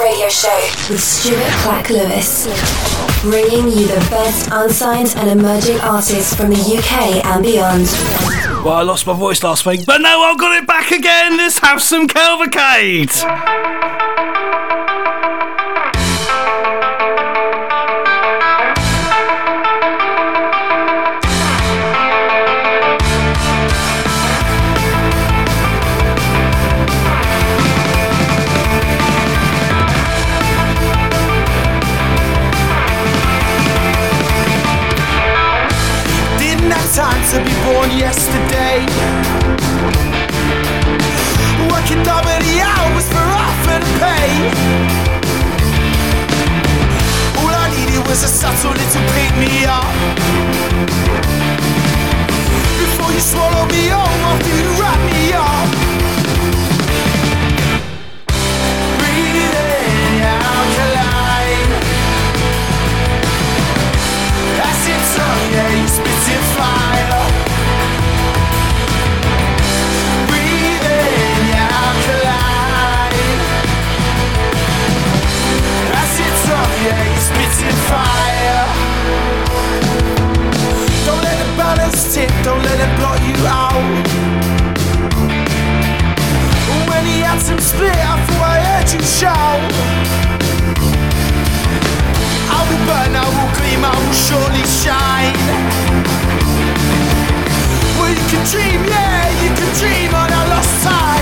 Radio Show with Stuart Clack Lewis. Bringing you the best unsigned and emerging artists from the UK and beyond. Well, I lost my voice last week, but now I've got it back again. Let's have some Cavalcade. Was a subtle little pick me up. Before you swallow me whole, after you spitting fire. Don't let the balance tip, don't let it blot you out. When the atom split, I thought I heard you shout. I will burn, I will gleam, I will surely shine. Well, you can dream, yeah, you can dream on a lost time.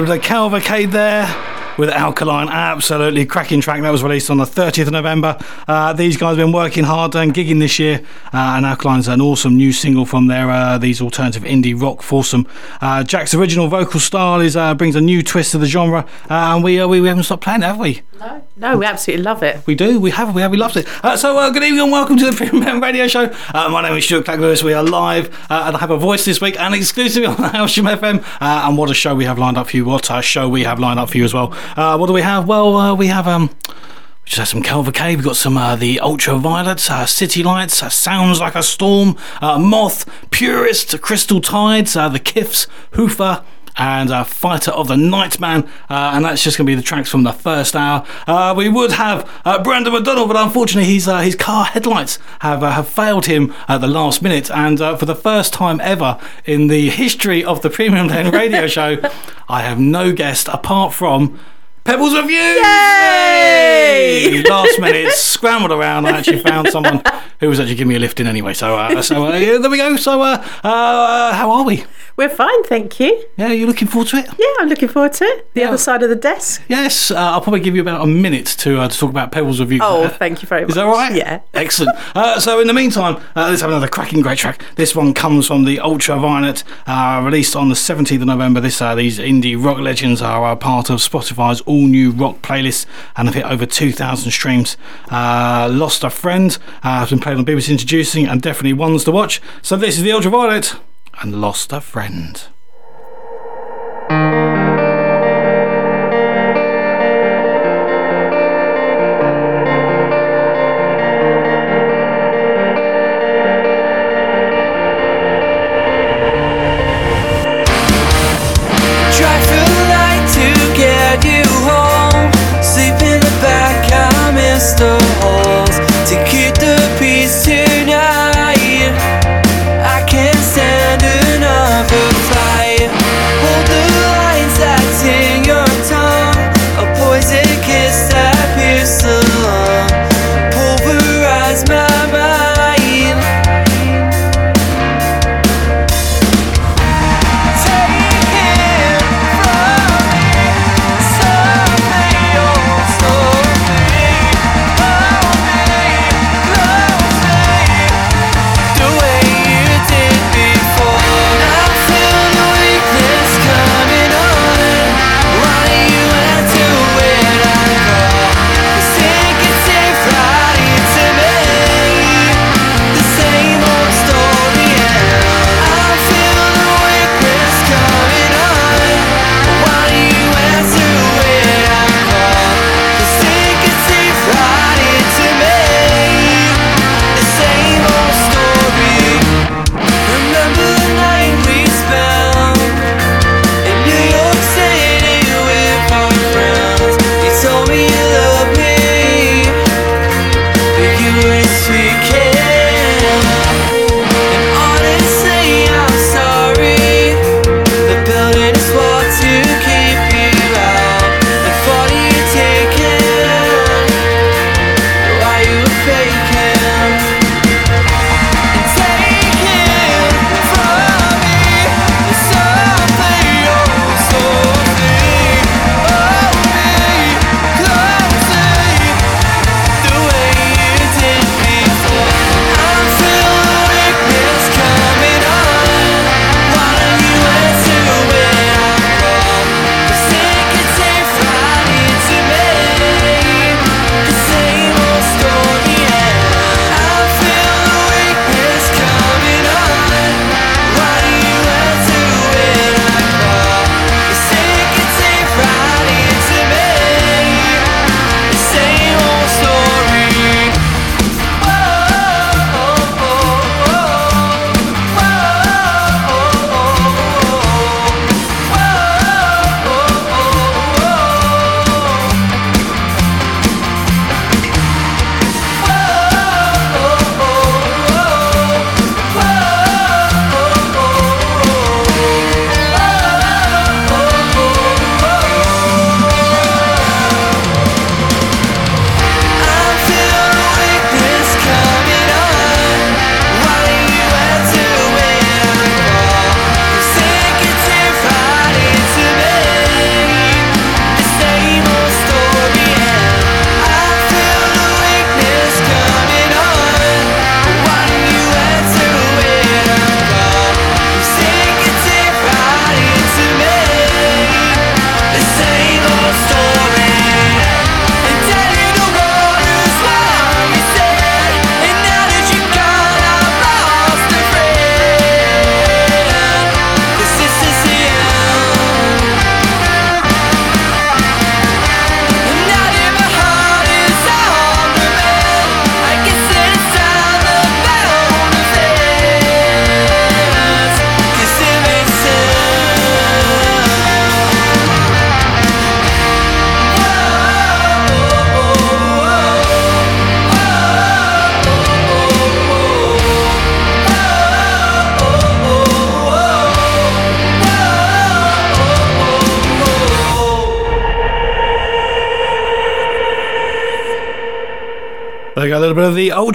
A little bit of cavalcade there with Alkaline. Absolutely cracking track. That was released on the 30th of November. Uh, these guys have been working hard and gigging this year. Uh, and Alkaline's an awesome new single from their uh, these alternative indie rock foursome. Uh, Jack's original vocal style is uh, brings a new twist to the genre. Uh, and we, uh, we we haven't stopped playing, it, have we? No, no, we absolutely love it. We do. We have. We have. We loved it. Uh, so, uh, good evening and welcome to the Premium Radio Show. Uh, my name is Stuart Clack Lewis. We are live uh, and I have a voice this week and exclusively on Hailsham FM. Uh, and what a show we have lined up for you. What a show we have lined up for you as well. Uh, what do we have? Well, uh, we have. Um, we just had some Cavalcade. We've got some uh, the Ultraviolets, uh, CityLightz, uh, Sounds Like a Storm, uh, Moth, Purest, Crystal Tides, uh, the Kiffs, Hoofa, and uh, Fighter of the Nightman. Uh, and that's just going to be the tracks from the first hour. Uh, we would have uh, Brandon McDonald, but unfortunately, his, uh, his car headlights have, uh, have failed him at the last minute. And for the first time ever in the history of the Premium Blend radio show, I have no guest apart from. Pebbles Reviews! Yay! Last minute, scrambled around. I actually found someone who was actually giving me a lift in anyway. So, uh, so uh, yeah, there we go. So, uh, uh, how are we? We're fine, thank you. Yeah, you looking forward to it? Yeah, I'm looking forward to it. The Yeah. other side of the desk. Yes, uh, I'll probably give you about a minute to uh, to talk about Pebbles Review. Oh, thank you very much. Is that right? Yeah. Excellent. Uh, so in the meantime, uh, let's have another cracking great track. This one comes from the Ultraviolet, uh, released on the 17th of November. This uh, these indie rock legends are uh, part of Spotify's all new rock playlist and have hit over 2,000 streams. Uh, Lost a Friend uh, has been played on BBC Introducing and definitely ones to watch. So this is the Ultraviolet and Lost a Friend.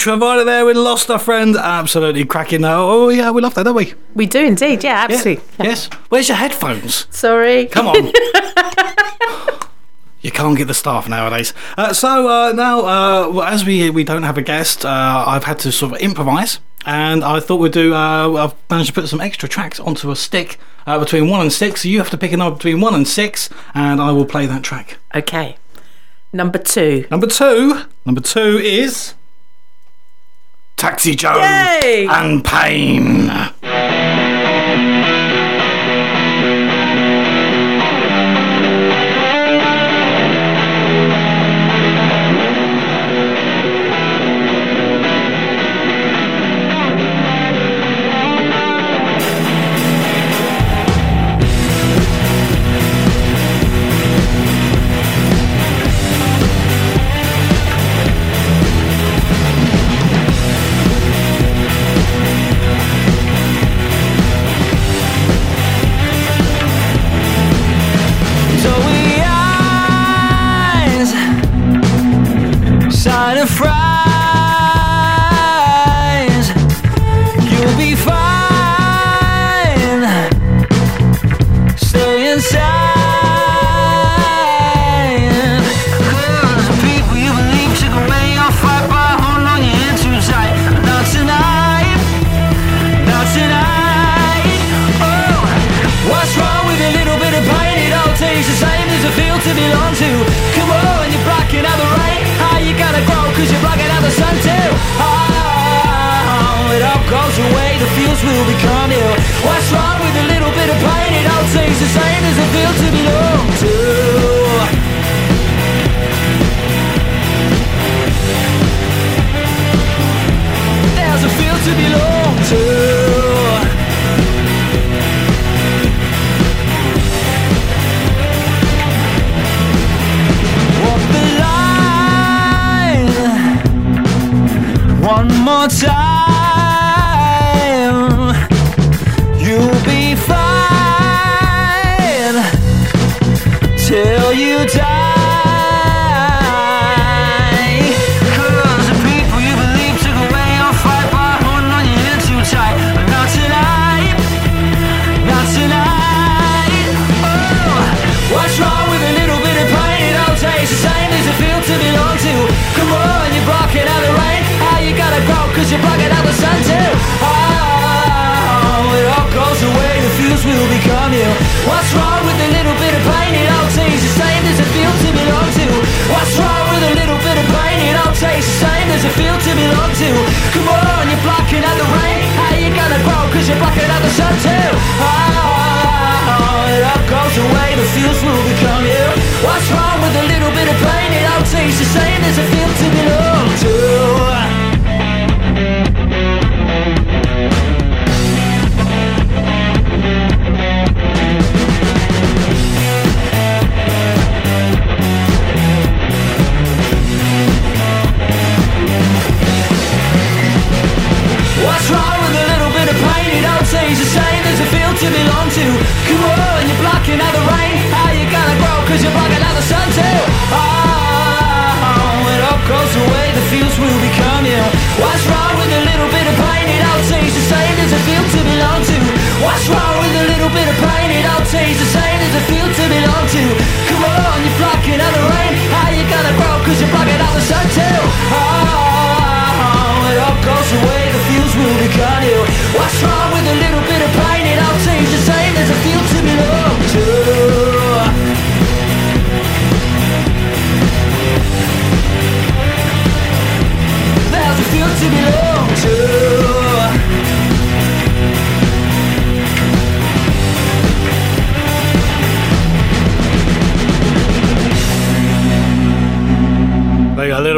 Travolta there with Lost Our Friend. Absolutely cracking now. Oh, yeah, we love that, don't we? We do indeed, yeah, absolutely. Yeah. Yes. Where's your headphones? Sorry. Come on. You can't get the staff nowadays. Uh, so uh, now, uh, as we we don't have a guest, uh, I've had to sort of improvise, and I thought we'd do. Uh, I've managed to put some extra tracks onto a stick uh, between one and six. So you have to pick a number between one and six, and I will play that track. Okay. Number two. Number two. Number two is. Yay! and Pain.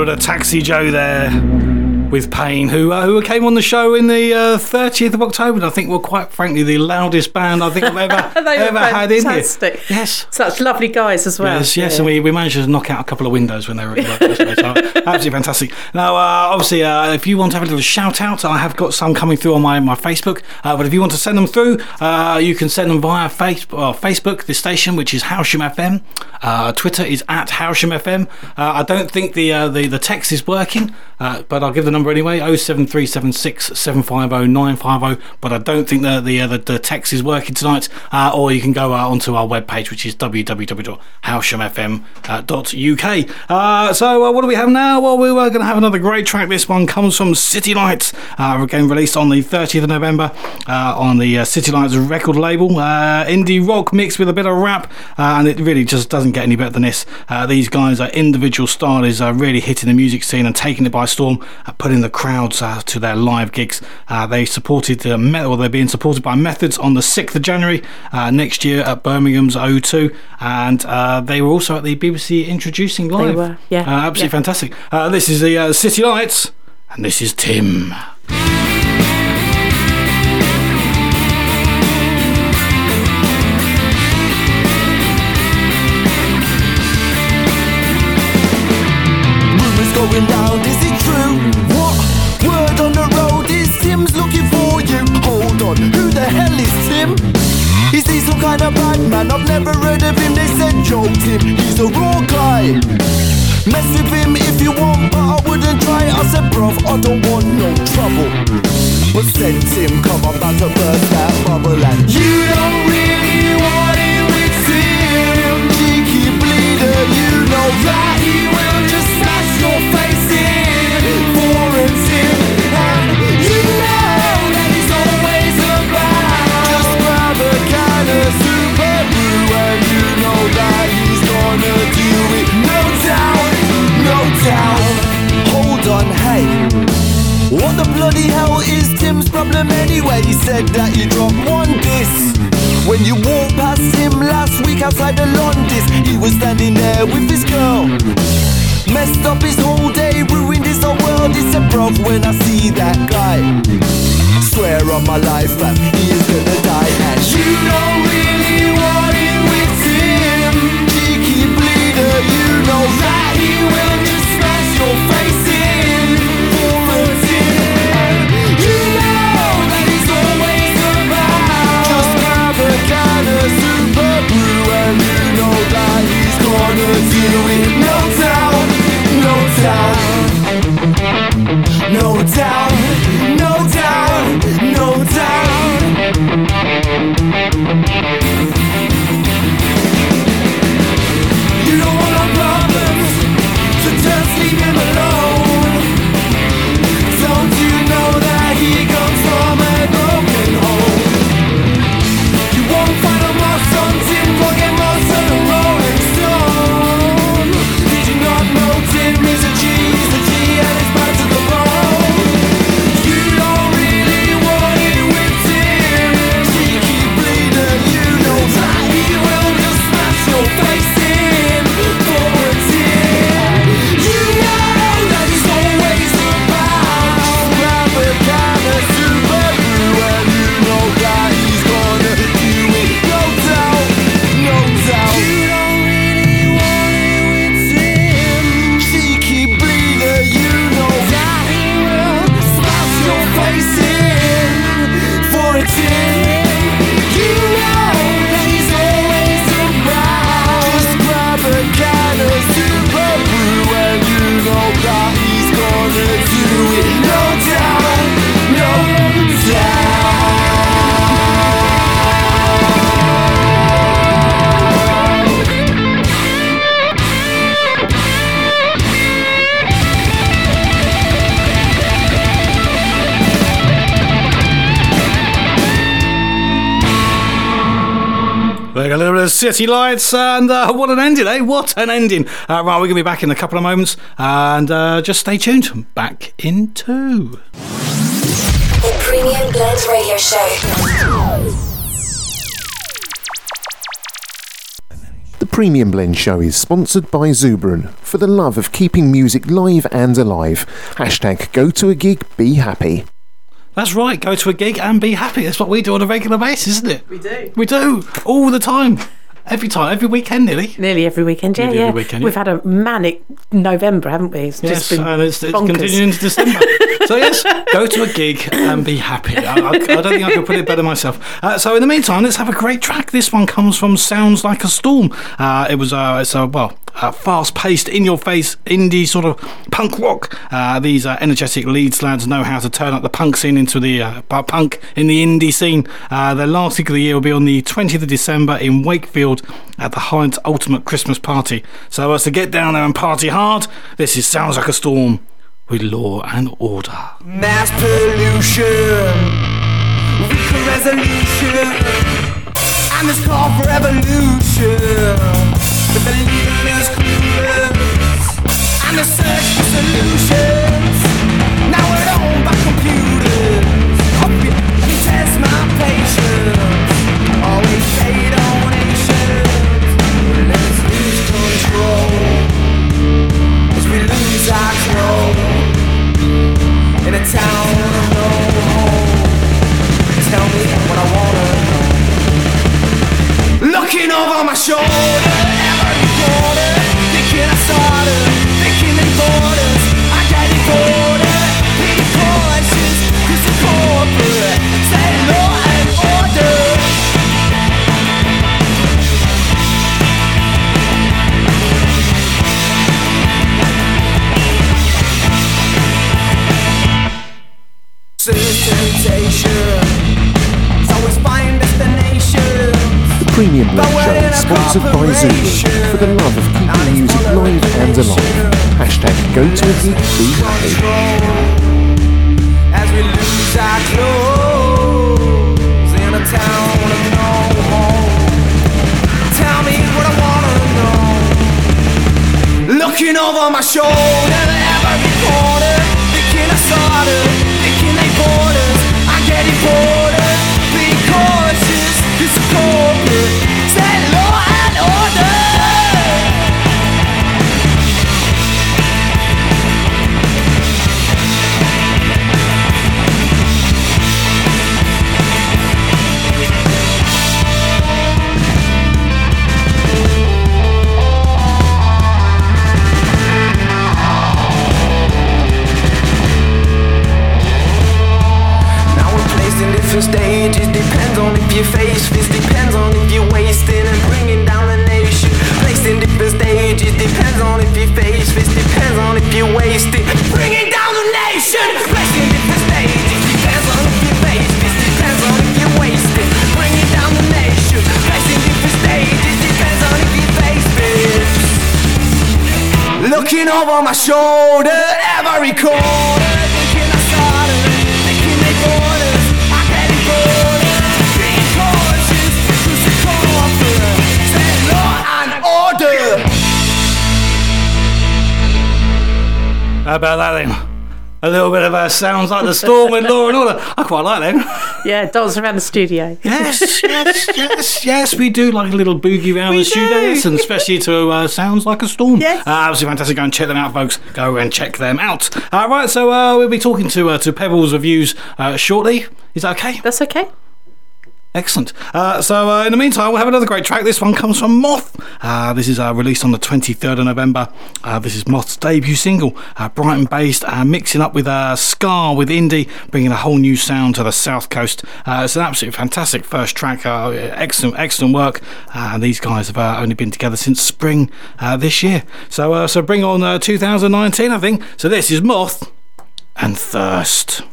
bit of Taxi Joe there with Pain, who uh, who came on the show in the uh, 30th of October, and I think were quite frankly the loudest band I think I've ever, ever had in here. Yes. Such lovely guys as well. Yes, yes, yeah. and we, we managed to knock out a couple of windows when they were at work. so absolutely fantastic. Now, uh, obviously, uh, if you want to have a little shout out, I have got some coming through on my, my Facebook, uh, but if you want to send them through, uh, you can send them via Facebook, Facebook the station, which is Hailsham FM. Twitter is at Hailsham FM. I don't think the, the, the text is working, but I'll give them number anyway, 07376 750 950. But I don't think the the, uh, the, the text is working tonight. Uh, or you can go uh, onto our webpage, which is www.hailshamfm.uk. Uh, so uh, what do we have now? Well, we were going to have another great track. This one comes from CityLightz, again released on the 30th of November on the CityLightz record label. Indie rock mixed with a bit of rap, and it really just doesn't get any better than this. These guys are individual stylists, are really hitting the music scene and taking it by storm, uh, putting the crowds uh, to their live gigs. Uh, they supported the Me- or they're being supported by Methods on the 6th of January uh, next year at Birmingham's O2, and uh, they were also at the BBC Introducing Live. They were, yeah, Uh, absolutely yeah. fantastic. Uh, this is the uh, CityLightz, and this is Tim. Tim, he's a raw guy. Mess with him if you want, but I wouldn't try. I said, bruv, I don't want no trouble. But said Tim, come on, about to burst that bubble and you Tim's anyway? He said that he dropped one disc. When you walked past him last week outside the Londis, he was standing there with his girl. Messed up his whole day, ruined his whole world. He said, bro, when I see that guy, swear on my life, fam, he is gonna die. And you don't really want it with him. Cheeky bleeder, you know that CityLightz, and uh, what an ending, eh? What an ending. Uh, right, we're going to be back in a couple of moments, and uh, just stay tuned. Back in two. The Premium Blend Radio Show. The Premium Blend Show is sponsored by Zubran for the love of keeping music live and alive. Hashtag go to a gig, be happy. That's right, go to a gig and be happy. That's what we do on a regular basis, isn't it? We do. We do, all the time. Every time, every weekend nearly. Nearly every weekend, yeah, Nearly every yeah. weekend, We've had a manic November, haven't we? It's Yes, just been and it's, it's continuing into December. so yes, go to a gig and be happy. I, I, I don't think I could put it better myself. Uh, so in the meantime, let's have a great track. This one comes from Sounds Like a Storm. Uh, it was uh, it's a well. Uh, fast-paced, in-your-face indie sort of punk rock. Uh, these uh, energetic Leeds lads know how to turn up the punk scene into the uh, punk in the indie scene. Uh, their last gig of the year will be on the 20th of December in Wakefield at the Heinz Ultimate Christmas Party. So, uh, as to get down there and party hard, this is Sounds Like a Storm with Law and Order. Mass pollution, weaker resolution, and this call for evolution. The and the search for solutions. Now we're owned by computers. Copy and test my patience. In a town. Tell me what I wanna know. Looking over my shoulder, every corner, thinking I started, thinking they borders. I got it The Premium Blend Show sponsored by Zulu for the love of keeping music live and alive. Hashtag go to a gig, be happy. As we lose our clothes in a town of no home. Tell me what I wanna know. Looking over my shoulder, every corner, thinking I they borders. I'm getting border, be over my shoulder, every corner, they borders, I law and order. How about that then? A little bit of uh, sounds like the storm with Law and Order. I quite like them. Yeah, dance around the studio. Yes, yes, yes, yes. We do like a little boogie around We the studio, and especially to uh, sounds like a storm. Yes. uh, absolutely fantastic. Go and check them out, folks. Go and check them out. All right, so uh, we'll be talking to uh, to Pebbles reviews uh, shortly. Is that okay? That's okay. Excellent. Uh, so, uh, in the meantime, we'll have another great track. This one comes from Moth. Uh, this is uh, released on the 23rd of November. Uh, this is Moth's debut single, uh, Brighton based, mixing up with Ska with indie, bringing a whole new sound to the South Coast. It's an absolutely fantastic first track. Excellent, excellent work. These guys have only been together since spring this year. So, so bring on uh, 2019, I think. So, this is Moth and Thirst.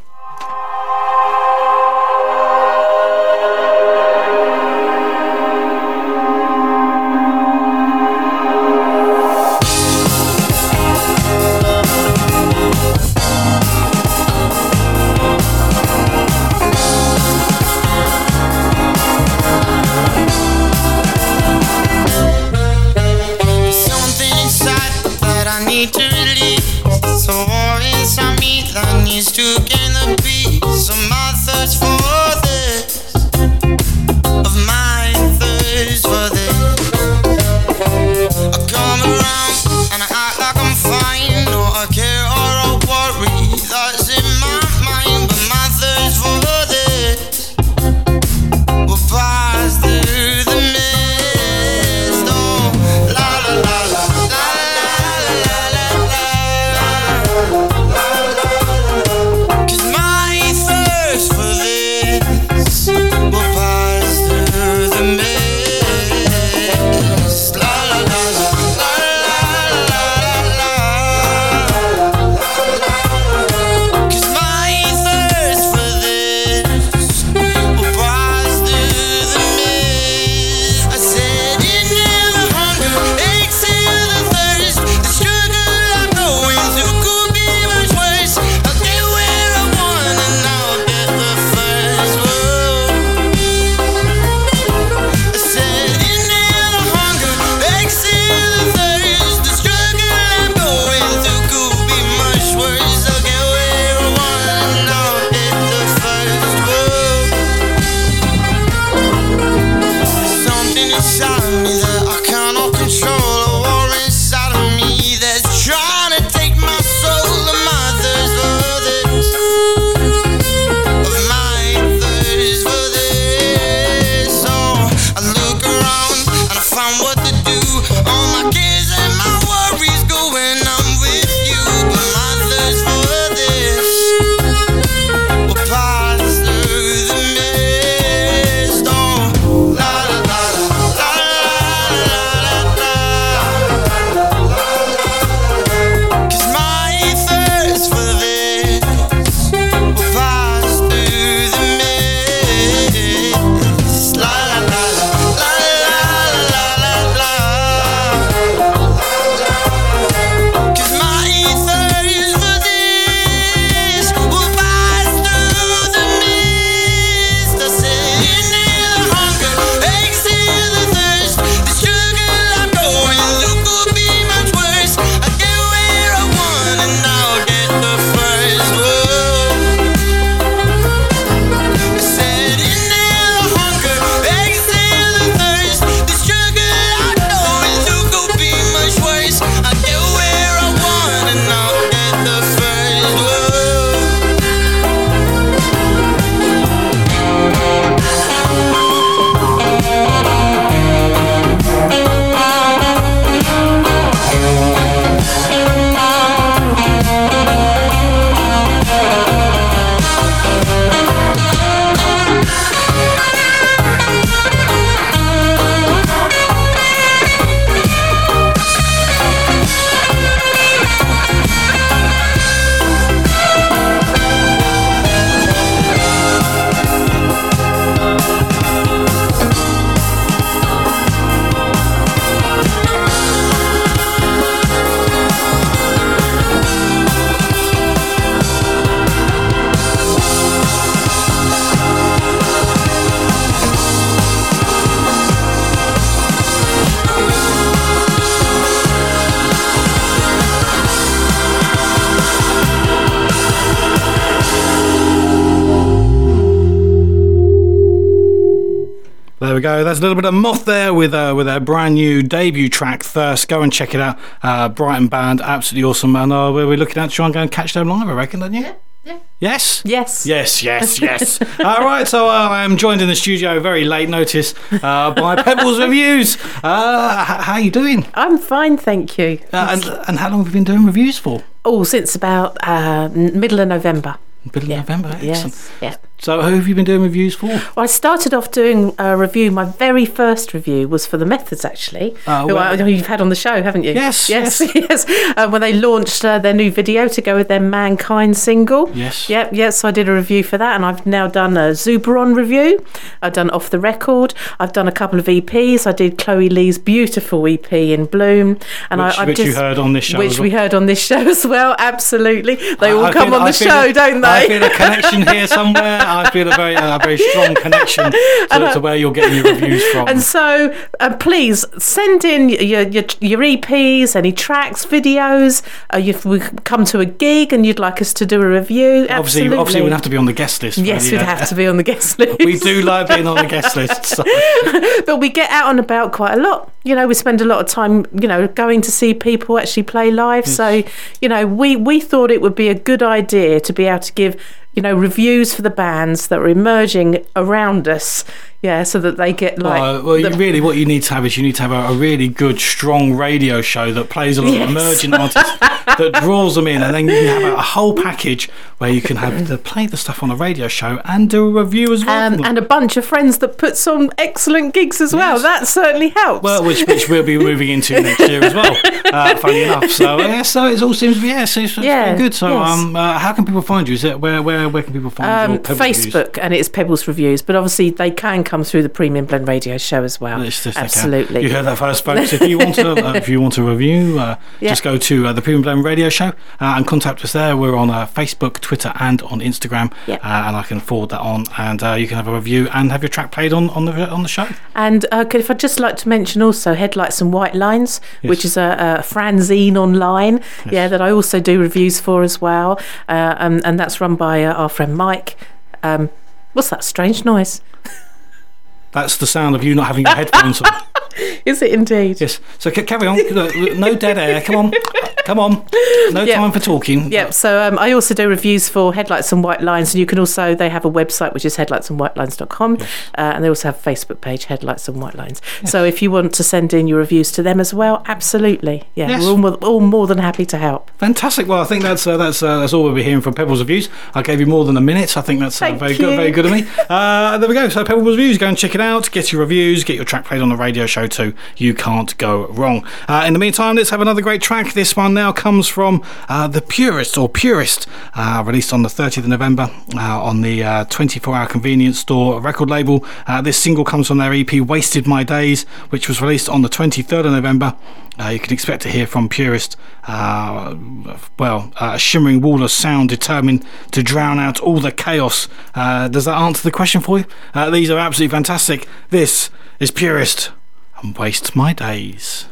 There we go. That's a little bit of Moth there with uh, with their brand new debut track, Thirst. Go and check it out. Uh, Brighton band, absolutely awesome. And uh, we're we're looking at to try and go and catch them live, I reckon, don't you? Yeah. Yes? Yes. Yes, yes, yes. All right, so uh, I am joined in the studio, very late notice, uh, by Pebbles Reviews. Uh, h- how are you doing? I'm fine, thank you. Uh, and, and how long have you been doing reviews for? Oh, since about uh, middle of November. Middle Yeah. of November. Excellent. Yes. Yeah. So who have you been doing reviews for? Well, I started off doing a review. My very first review was for the Methods, actually. Oh, who, well- I, who you've had on the show, haven't you? Yes, yes, yes. Uh, when they launched uh, their new video to go with their Mankind single. Yes. Yep, yep. So I did a review for that, and I've now done a Zuberon review. I've done Off the Record. I've done a couple of EPs. I did Chloe Lee's beautiful EP in Bloom, and Which- I, which you just, heard on this show Which as we heard on this show as well. Absolutely, they all I come feel- on the show, a- don't they? I feel a connection here somewhere. I feel a very, a very strong connection to, to where you're getting your reviews from. And so, uh, please send in your, your your EPs, any tracks, videos. Uh, if we come to a gig and you'd like us to do a review, obviously, absolutely. obviously, we'd have to be on the guest list. yes, we'd uh, have to be on the guest list. We do like being on the guest list. So. but we get out and about quite a lot. You know, we spend a lot of time, you know, going to see people actually play live. So, you know, we we thought it would be a good idea to be able to give, you know, reviews for the bands that are emerging around us. Yeah, so that they get like. Uh, well, the- really, what you need to have is you need to have a, a really good, strong radio show that plays a lot Yes. of emerging artists that draws them in, and then you can have a, a whole package where you can have the play the stuff on a radio show and do a review as well. um, and a bunch of friends that puts on excellent gigs as well. Yes. That certainly helps. well, which which we'll be moving into next year as well. Uh, funny enough, so yeah, so it all seems yeah, so it's, Yeah, good. So yes. um, uh, how can people find you? Is it where where where can people find um, your Pebble reviews? Facebook and it's Pebbles Reviews, but obviously they can come through the Premium Blend Radio Show as well. Absolutely. you heard that first, folks. If you want to, uh, if you want to review, uh, Yeah. just go to uh, the Premium Blend Radio Show uh, and contact us there. We're on uh, Facebook, Twitter, and on Instagram, Yeah. uh, and I can forward that on, and uh, you can have a review and have your track played on on the on the show. And uh, could if I'd just like to mention also Headlights and White Lines, which is a, a fanzine online, yeah, that I also do reviews for as well, uh, um, and that's run by uh, our friend Mike. Um, what's that strange noise? That's the sound of you not having your headphones on. Is it indeed? Yes. So ca- carry on. No dead air. Come on. Come on. No Yeah. time for talking. Yep. So um, I also do reviews for Headlights and White Lines, and you can also they have a website which is headlightsandwhitelines.com, uh, and they also have a Facebook page Headlights and White Lines. So if you want to send in your reviews to them as well, absolutely, yeah, Yes. we're all more, all more than happy to help. Fantastic. Well, I think that's uh, that's uh, that's all we'll be hearing from Pebbles Reviews. I gave you more than a minute. I think that's uh, very you. good, very good of me. Uh, there we go. So Pebbles Reviews, go and check it out. Get your reviews. Get your track played on the radio show too. You can't go wrong. Uh, in the meantime, let's have another great track. This one now comes from uh, the Purest or Purist, uh, released on the 30th of November uh, on the uh, 24-hour convenience store record label. Uh, this single comes from their EP "Wasted My Days," which was released on the 23rd of November. Uh, you can expect to hear from Purest, uh, well, a shimmering wall of sound determined to drown out all the chaos. Uh, does that answer the question for you? Uh, these are absolutely fantastic. This is Purest and Waste My days,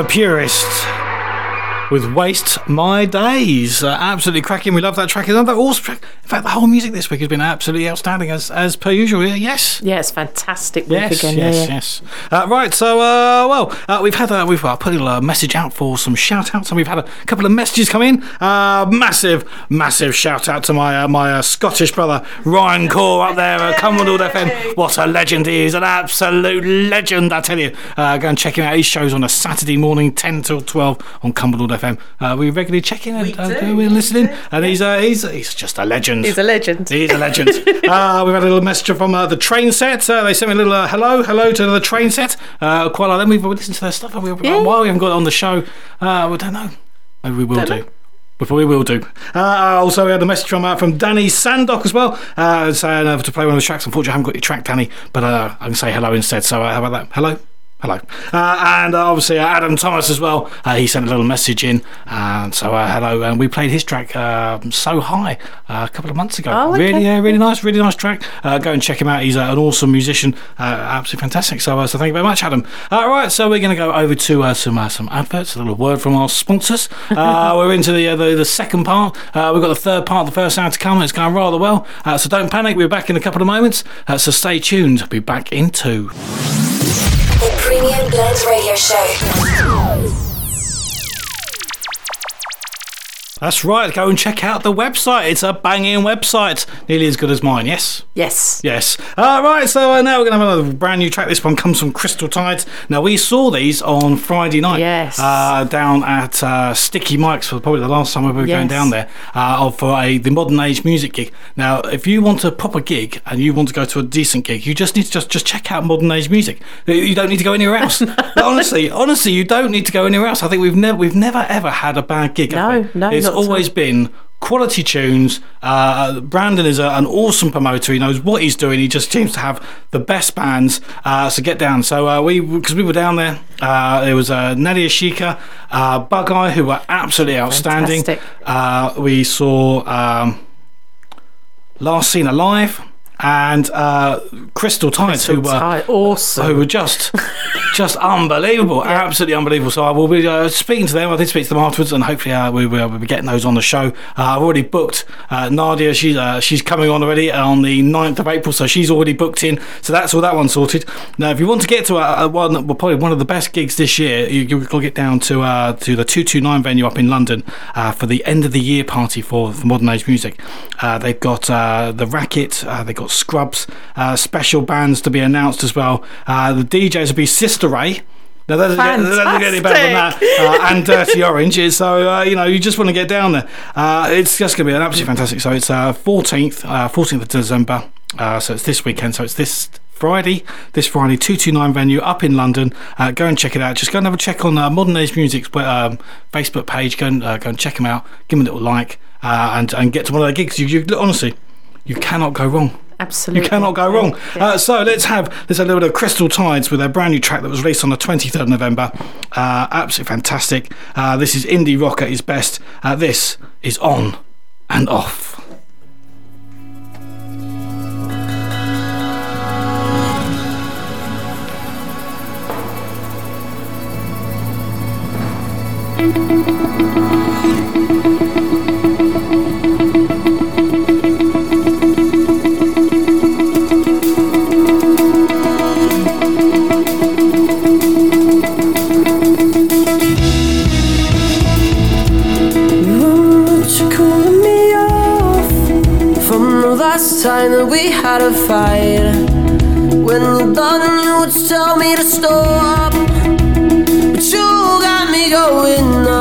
A Purest with Waste My Days. Uh, absolutely cracking. We love that track. Another awesome track. In fact, the whole music this week has been absolutely outstanding as as per usual. Yes. Yeah, it's fantastic week Yes, again. yes, yeah, yes. Uh, right, so uh, well, uh, we've had a, we've uh, put a little uh, message out for some shout outs, and we've had a couple of messages come in. Uh, massive, massive shout out to my uh, my uh, Scottish brother Ryan Core up there at Cumberland FM. What a legend he is, an absolute legend, I tell you. Uh, go and check him out. His show's on a Saturday morning, ten till twelve on Cumberland FM. Uh, we regularly check in and We do, we're listening, and he's uh, he's he's just a legend. He's a legend. He's a legend. uh, we've had a little message from uh, the train set. Uh, they sent me a little uh, hello, hello to the train set. Uh, quite like them. We've listened to their stuff, and we Yeah. why we haven't got it on the show? Uh, we don't know. Maybe we will Don't do. know. We will do. Uh, also, we had a message from uh, from Danny Sandock as well, uh, saying uh, to play one of the tracks. Unfortunately, I haven't got your track, Danny, but uh, I can say hello instead. So, uh, how about that? Hello. Hello. Uh, and uh, obviously, uh, Adam Thomas as well. Uh, he sent a little message in. Uh, so, uh, hello. And we played his track, um So High, uh, a couple of months ago. Oh, okay. Really, yeah, really nice, really nice track. Uh, go and check him out. He's uh, an awesome musician. Uh, absolutely fantastic. So, uh, so thank you very much, Adam. All right, so we're going to go over to uh, some uh, some adverts. A little word from our sponsors. Uh, we're into the, uh, the the second part. Uh, we've got the third part, the first hour to come. It's going rather well. Uh, so don't panic. We're back in a couple of moments. Uh, so stay tuned. Be back in two. The Premium Blend Radio Show. That's right. Go and check out the website. It's a banging website, nearly as good as mine. Yes. Yes. Yes. All right. So uh, now we're going to have another brand new track. This one comes from Crystal Tides. Now we saw these on Friday night. Yes. Uh, down at uh, Sticky Mike's for probably the last time we were going down there uh, for a the modern age music gig. Now, if you want a proper gig and you want to go to a decent gig, you just need to just just check out modern age music. You don't need to go anywhere else. honestly, honestly, you don't need to go anywhere else. I think we've never we've never ever had a bad gig. No, no, It's not at all. Always been quality tunes. Uh, Brandon is a, an awesome promoter. He knows what he's doing. He just seems to have the best bands. Uh, so get down. So uh, we, because we were down there, uh, there was uh, Nadia Shika, uh, Bugeye, who were absolutely outstanding. Uh, we saw um, Last Seen Alive and uh, Crystal Tides, who were Tight. awesome. who were just just unbelievable, absolutely unbelievable. So I will be uh, speaking to them. I did speak to them afterwards, and hopefully uh, we will be getting those on the show. Uh, I've already booked uh, Nadia. She's uh, she's coming on already on the 9th of April, so she's already booked in. So that's all that one sorted. Now, if you want to get to a, a one, well, probably one of the best gigs this year, you, got get down to uh, to the 229 venue up in London uh, for the end of the year party for, for Modern Age Music. Uh, they've got uh, the Racket, uh, they've got Scrubs, uh, special bands to be announced as well. Uh, the DJs will be Sister Ray. Now, that doesn't get, that doesn't get any better than that. Uh, and Dirty Orange. is- So, uh, you know, you just want to get down there. Uh, it's just going to be an absolutely fantastic. So, it's uh, 14th, uh, 14th of December. Uh, so, it's this weekend. So, it's this Friday, this Friday, 229 venue up in London. Uh, go and check it out. Just go and have a check on uh, Modern Age Music's um, Facebook page. Go and, uh, go and check them out. Give them a little like uh, and, and get to one of their gigs. You, you, honestly, you cannot go wrong. Absolutely. You cannot go wrong. Uh, so let's have let's have a little bit of Crystal Tides with their brand new track that was released on the 23rd of November. Uh, absolutely fantastic. Uh, this is indie rock at its best. Uh, this is on and off. Last time that we had a fight? When you're would tell me to stop, but you got me going now.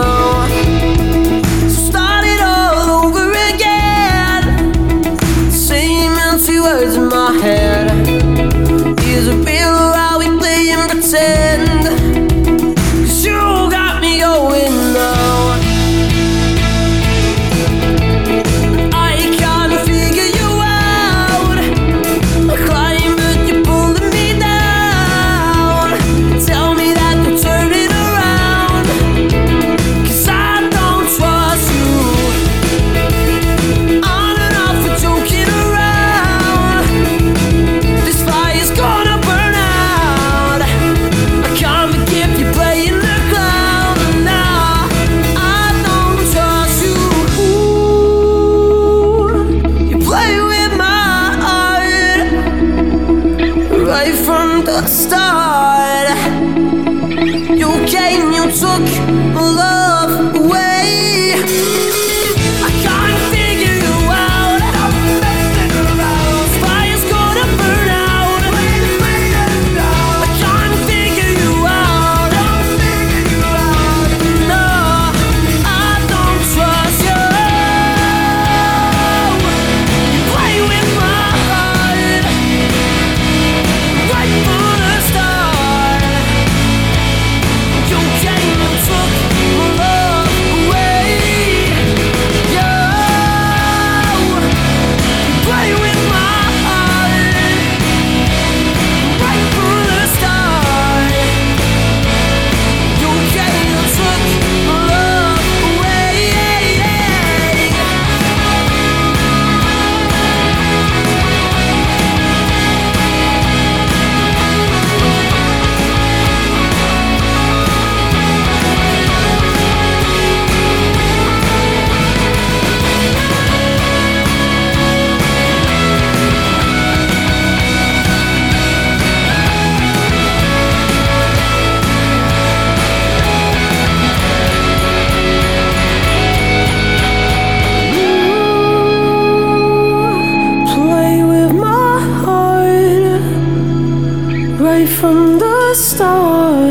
Right from the start.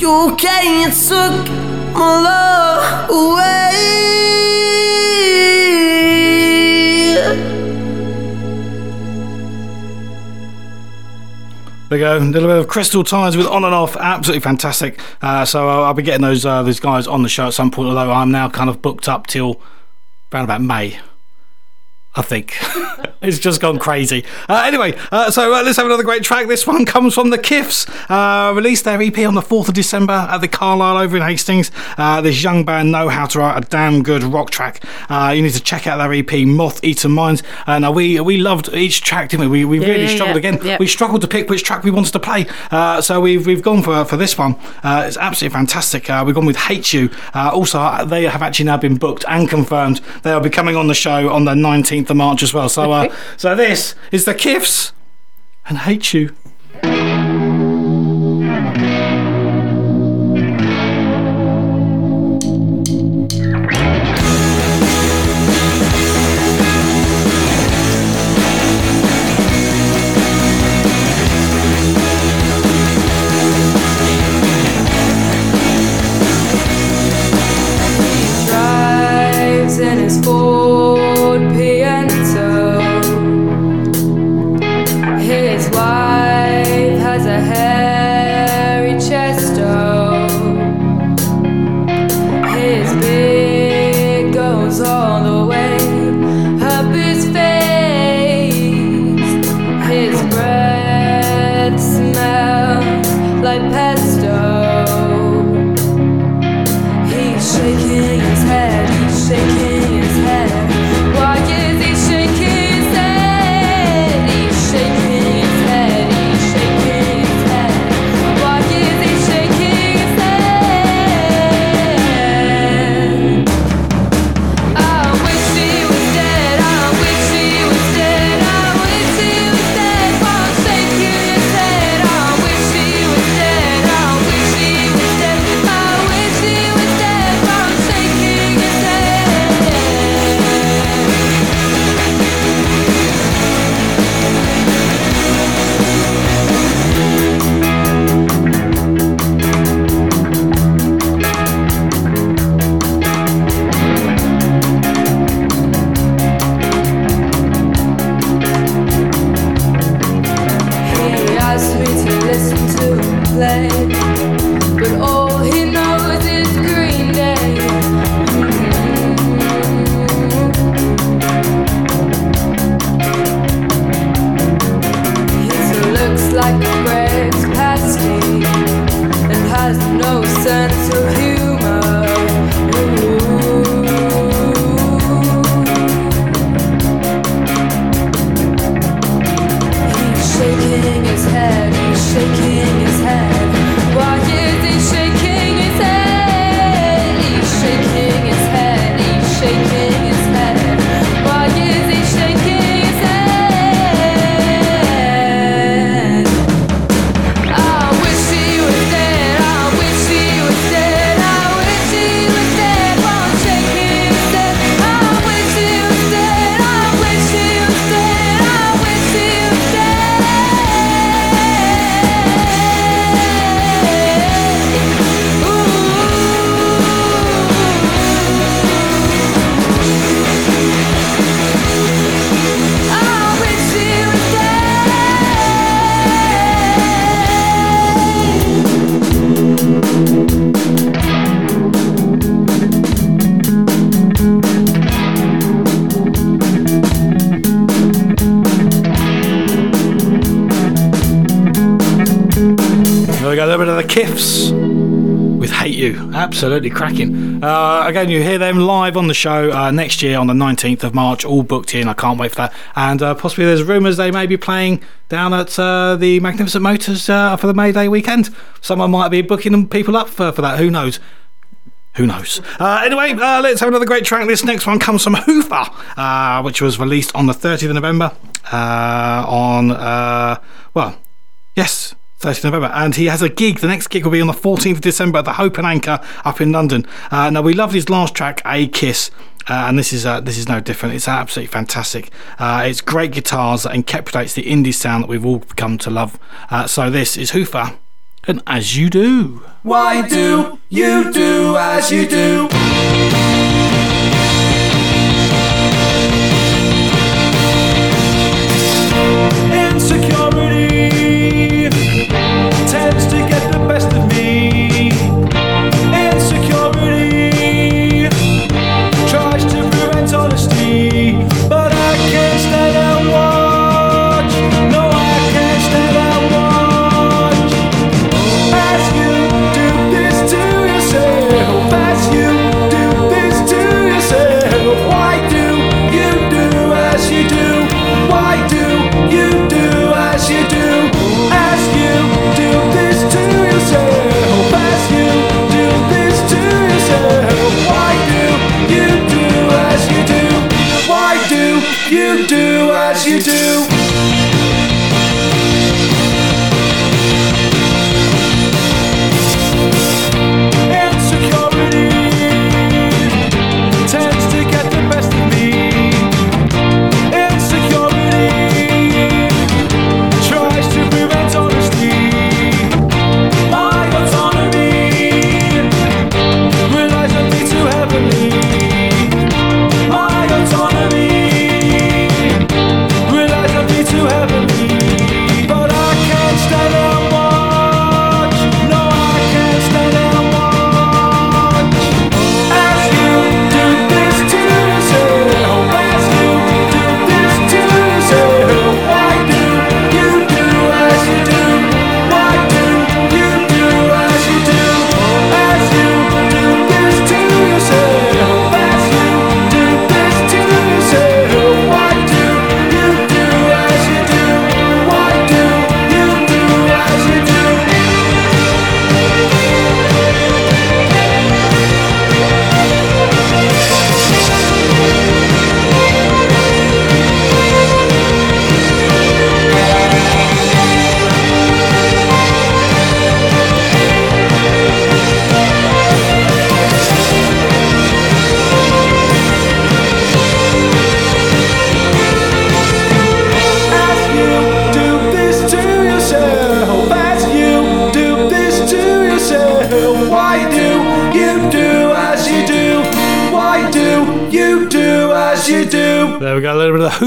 You came, you took my love away. There we go. A little bit of Crystal Tides with on and off. Absolutely fantastic. Uh, so I'll, I'll be getting those uh, those guys on the show at some point. Although I'm now kind of booked up till around about May. I think it's just gone crazy. Uh, anyway, uh, so uh, let's have another great track. This one comes from the Kiffs. Uh, released their EP on the 4th of December at the Carlisle over in Hastings. Uh, this young band know how to write a damn good rock track. Uh, you need to check out their EP, Moth Eaten Minds. Uh, now we we loved each track, didn't we? We, we really yeah, struggled yeah, again. yeah. We struggled to pick which track we wanted to play. Uh, so we've we've gone for for this one. Uh, it's absolutely fantastic. Uh, we've gone with Hate You. Uh, also, they have actually now been booked and confirmed. They'll be coming on the show on the 19th of March as well. So uh, so this is the Kiffs and Hate You. Kiffs with Hate You. Absolutely cracking. Uh, again, you hear them live on the show uh, next year on the 19th of March, all booked in. I can't wait for that. And uh, possibly there's rumours they may be playing down at uh, the Magnificent Motors uh, for the May Day weekend. Someone might be booking people up for, for that. Who knows? Who knows? Uh, anyway, uh, let's have another great track. This next one comes from Hoofa, uh, which was released on the 30th of November. Uh, on, well, yes, 30th November. And he has a gig. The next gig will be on the 14th of December at the Hope and Anchor up in London. Uh, now, we loved his last track, A Kiss. Uh, and this is uh, this is no different. It's absolutely fantastic. Uh, it's great guitars that encapsulates the indie sound that we've all come to love. Uh, so this is Hoofa, and as you do. Why do you do as you do? You do?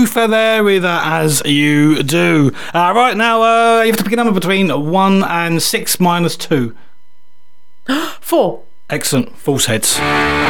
Little bit of the Hoofa there with uh, As You Do. Uh, right now, uh, you have to pick a number between 1 and 6 minus 2. Four. Excellent. Falseheads.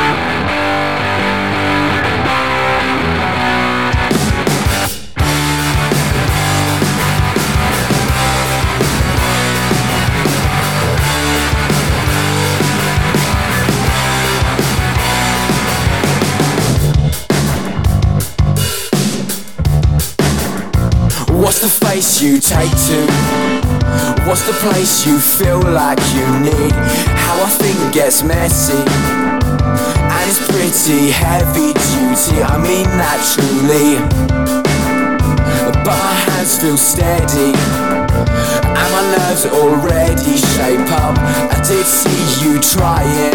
You take to? What's the place you feel like you need? How I think gets messy. And it's pretty heavy duty, I mean truly. But my hands feel steady. And my nerves already shape up. I did see you trying,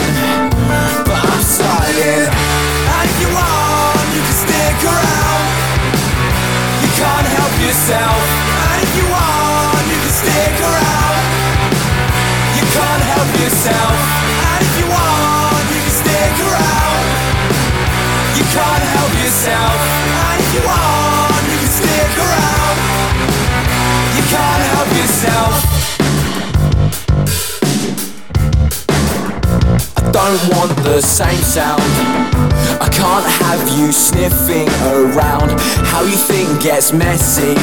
but I'm silent. And if you want, you can stick around. You can't help yourself. Stick around. You can't help yourself. And if you want, you can stick around. You can't help yourself. And if you want, you can stick around. You can't help yourself. I don't want the same sound. I can't have you sniffing around. How you think gets messy.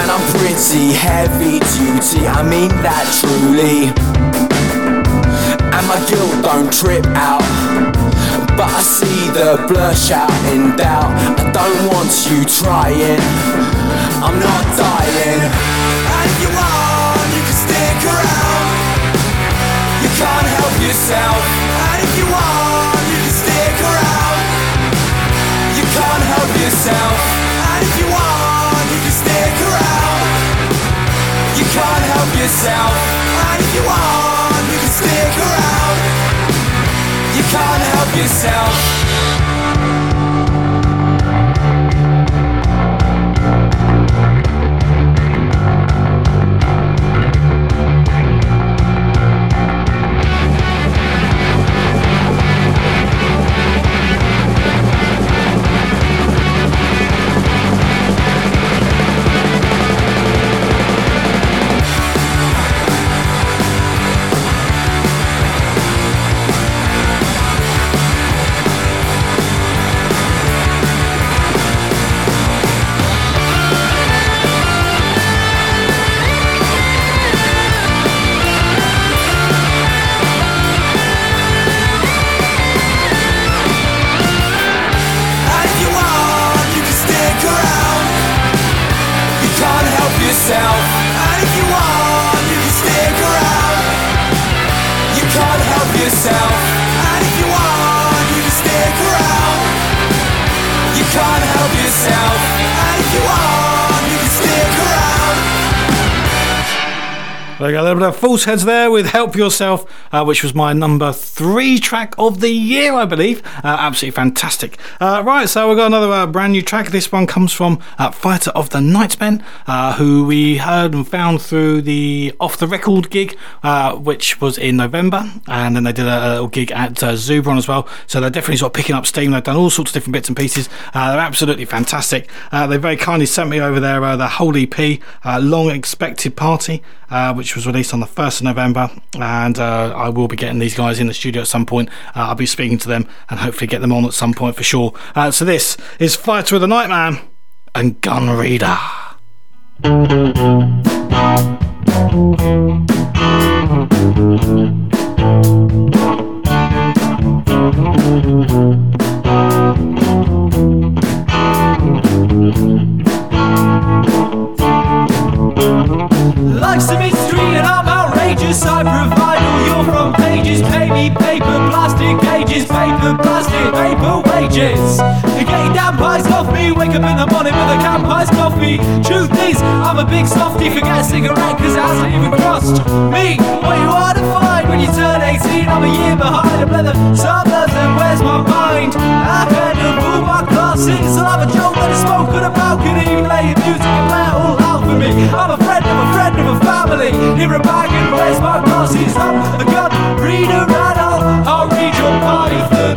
And I'm pretty heavy duty, I mean that truly. And my guilt don't trip out. But I see the blush out in doubt. I don't want you trying. I'm not dying. And you want, you can stick around. You can't help yourself. And if you want, you can stick around. You can't help yourself. And if you want, you can stick around. You can't help yourself. And if you want, you can stick around. You can't help yourself. There you a little bit of Falseheads there with Help Yourself, uh, which was my number three track of the year, I believe. Uh, absolutely fantastic. Uh, right, so we've got another uh, brand new track. This one comes from uh, Fighter of the Nightman, uh, who we heard and found through the Off the Record gig, which was in November. And then they did a, little gig at Zubron as well. So they're definitely sort of picking up steam. They've done all sorts of different bits and pieces. They're absolutely fantastic. They very kindly sent me over there the whole EP, Long Expected Party, uh, which was released on the 1st of November. And uh, I will be getting these guys in the studio at some point. Uh, I'll be speaking to them and hopefully get them on at some point for sure. Uh, so this is Fighter of the Nightman and Gun Reader. Life's a mystery and I'm outrageous. I provide all your front pages. Pay me paper, plastic cages, paper, plastic, paper wages. You get your damn pies off me. Wake up in the morning with a can pies coffee. Truth is, I'm a big softy. Forget a cigarette cause it hasn't even crossed me. What you are to find when you turn 18? I'm a year behind. I'm leather suburbs and where's my mind? Ahead of all my classes. I'll have a joke that is spoken on a balcony. Play music and play it all out for me. I'm a friend of a friend of a family. Here a bag and where's my glasses? I'm a gun reader and I'll, I'll read your python.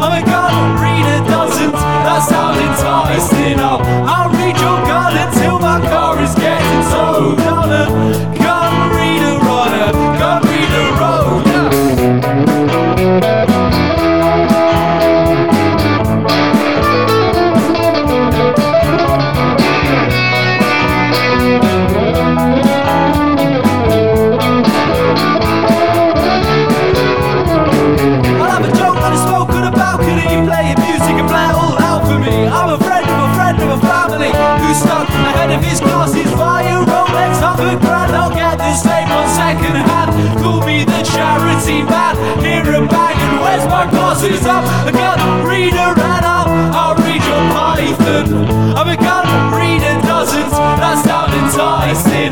I'm a gun reader doesn't. That sounds enticing. I'll, I'll read your gun until my car is getting where's my glasses? I'm a gun reader and I'll, read your python. I'm a gun reader doesn't. That sound enticing.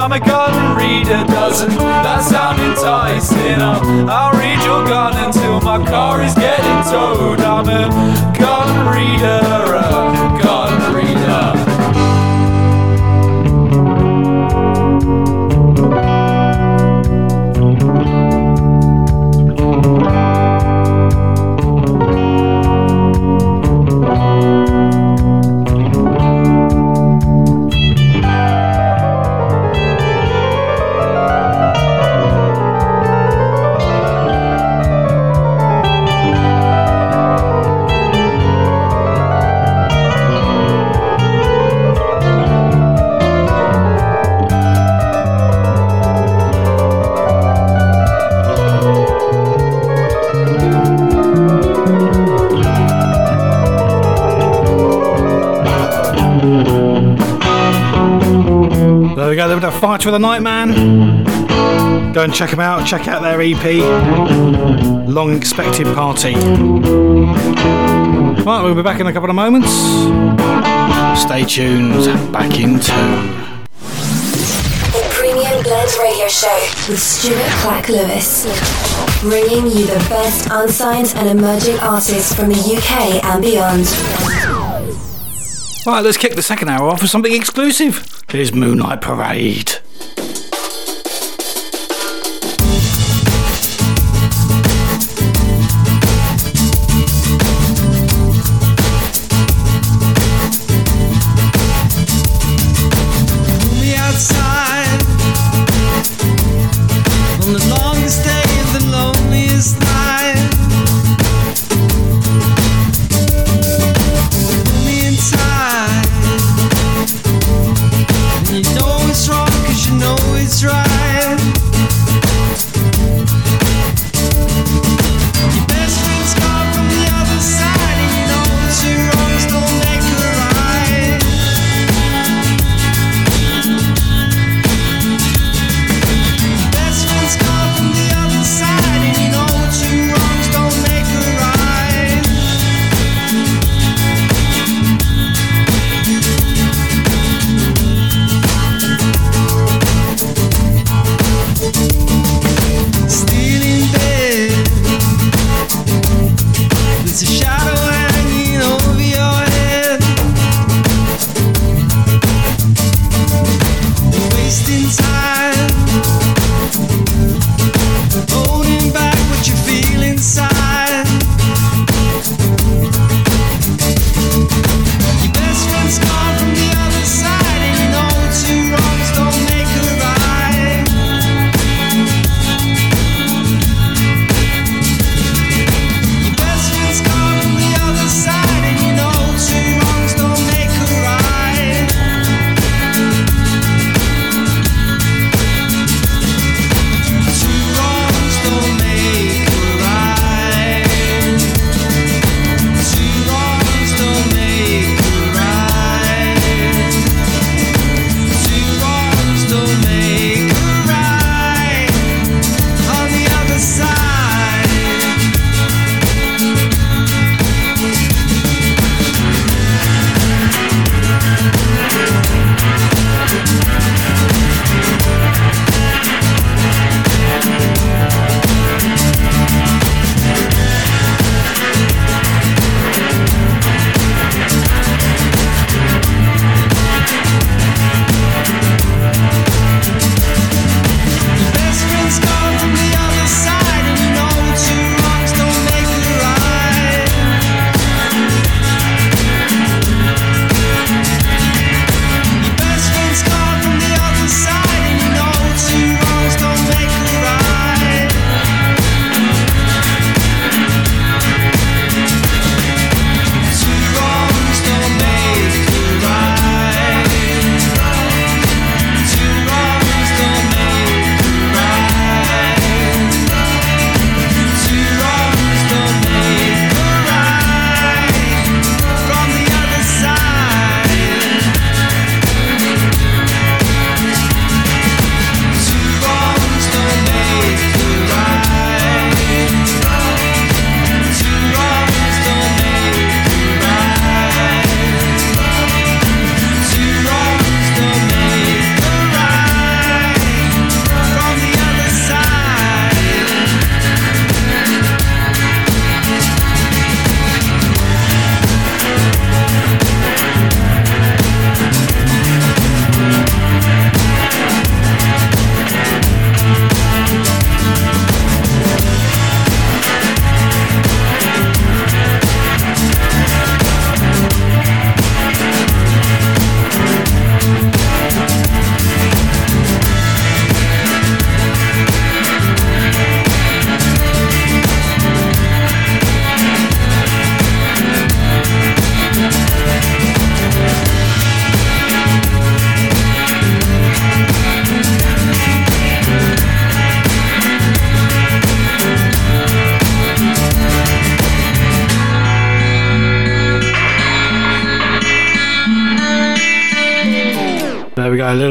I'm a gun reader, doesn't that sound enticing? I'll, I'll read your gun until my car is getting towed. I'm a gun reader, They're with a Fight the Night Man. Go and check them out. Check out their EP, Long Expected Party. Right, we'll be back in a couple of moments. Stay tuned. Back in two. The Premium Blend Radio Show with Stuart Clack Lewis. Bringing you the best unsigned and emerging artists from the UK and beyond. Right, let's kick the second hour off with something exclusive. Here's Moonlight Parade.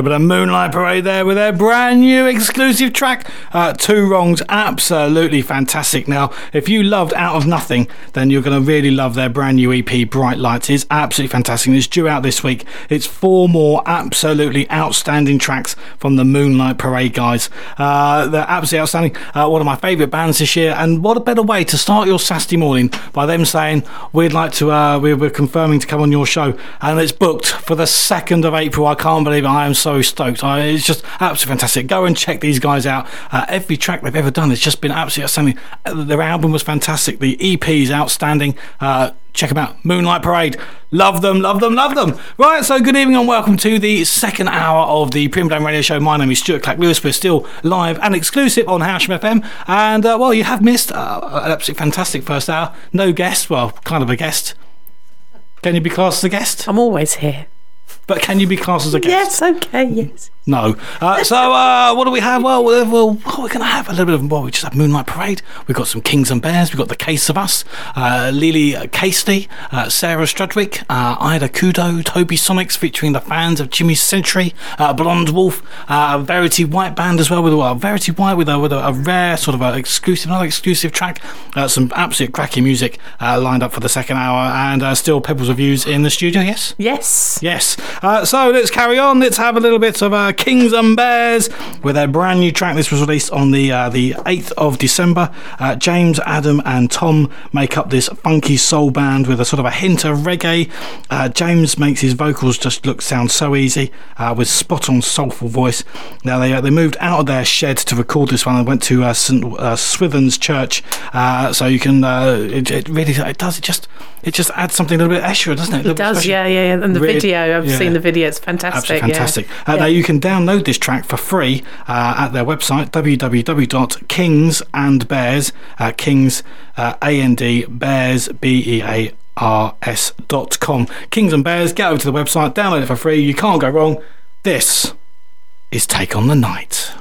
Bit of Moonlight Parade there with their brand new exclusive track. Uh, Two Wrongs, absolutely fantastic. Now, if you loved Out of Nothing, then you're going to really love their brand new EP, Bright Lights. It's absolutely fantastic. It's due out this week. It's four more absolutely outstanding tracks from the Moonlight Parade guys. Uh, they're absolutely outstanding. Uh, one of my favourite bands this year. And what a better way to start your Saturday morning by them saying, We'd like to, uh, we're, we're confirming to come on your show. And it's booked for the 2nd of April. I can't believe it. I am so stoked. I, it's just absolutely fantastic. Go and check these guys out. Uh, every track they've ever done has just been absolutely outstanding. Uh, Their album was fantastic. The EP is outstanding. Uh, check them out. Moonlight Parade. Love them, love them, love them. Right, so good evening and welcome to the second hour of the Prim Radio Show. My name is Stuart Clack Lewis. We're still live and exclusive on Hailsham FM. And, uh, well, you have missed uh, an absolutely fantastic first hour. No guest, well, kind of a guest. Can you be classed as a guest? I'm always here. But can you be classed as a guest? Yes, okay, yes. No. Uh, so, uh, what do we have? Well, well, well what are we going to have? A little bit of, well, we just have Moonlight Parade. We've got some Kings and Bears. We've got The Case of Us, uh, Lili Casey, uh, Sara Strudwick, uh, Ida Kudo, Tobisonics featuring the fans of Jimmy's Century, uh, Blonde Wolf, uh, Verity White Band as well, with well, Verity White with a, with a, a rare sort of exclusive, another exclusive track. Uh, some absolute cracky music uh, lined up for the second hour, and uh, still Pebbles Reviews in the studio, yes? Yes. Yes. Uh, so let's carry on. Let's have a little bit of uh, Kings and Bears with their brand new track. This was released on the uh, the 8th of December. Uh, James, Adam, and Tom make up this funky soul band with a sort of a hint of reggae. Uh, James makes his vocals just look sound so easy uh, with spot on soulful voice. Now they uh, they moved out of their shed to record this one. and went to uh, St uh, Swithin's Church, uh, so you can. Uh, it, it really it does it just it just adds something a little bit extra, doesn't it? It does, yeah, yeah, yeah. And the Really- video, I've yeah. seen the video. It's fantastic. Absolutely fantastic. Yeah. Uh, Now you can download this track for free uh, at their website www.kingsandbears uh, Kings uh, A N D Bears B E A R S dot com. Kings and Bears. Get over to the website, download it for free. You can't go wrong. This is Take on the Night.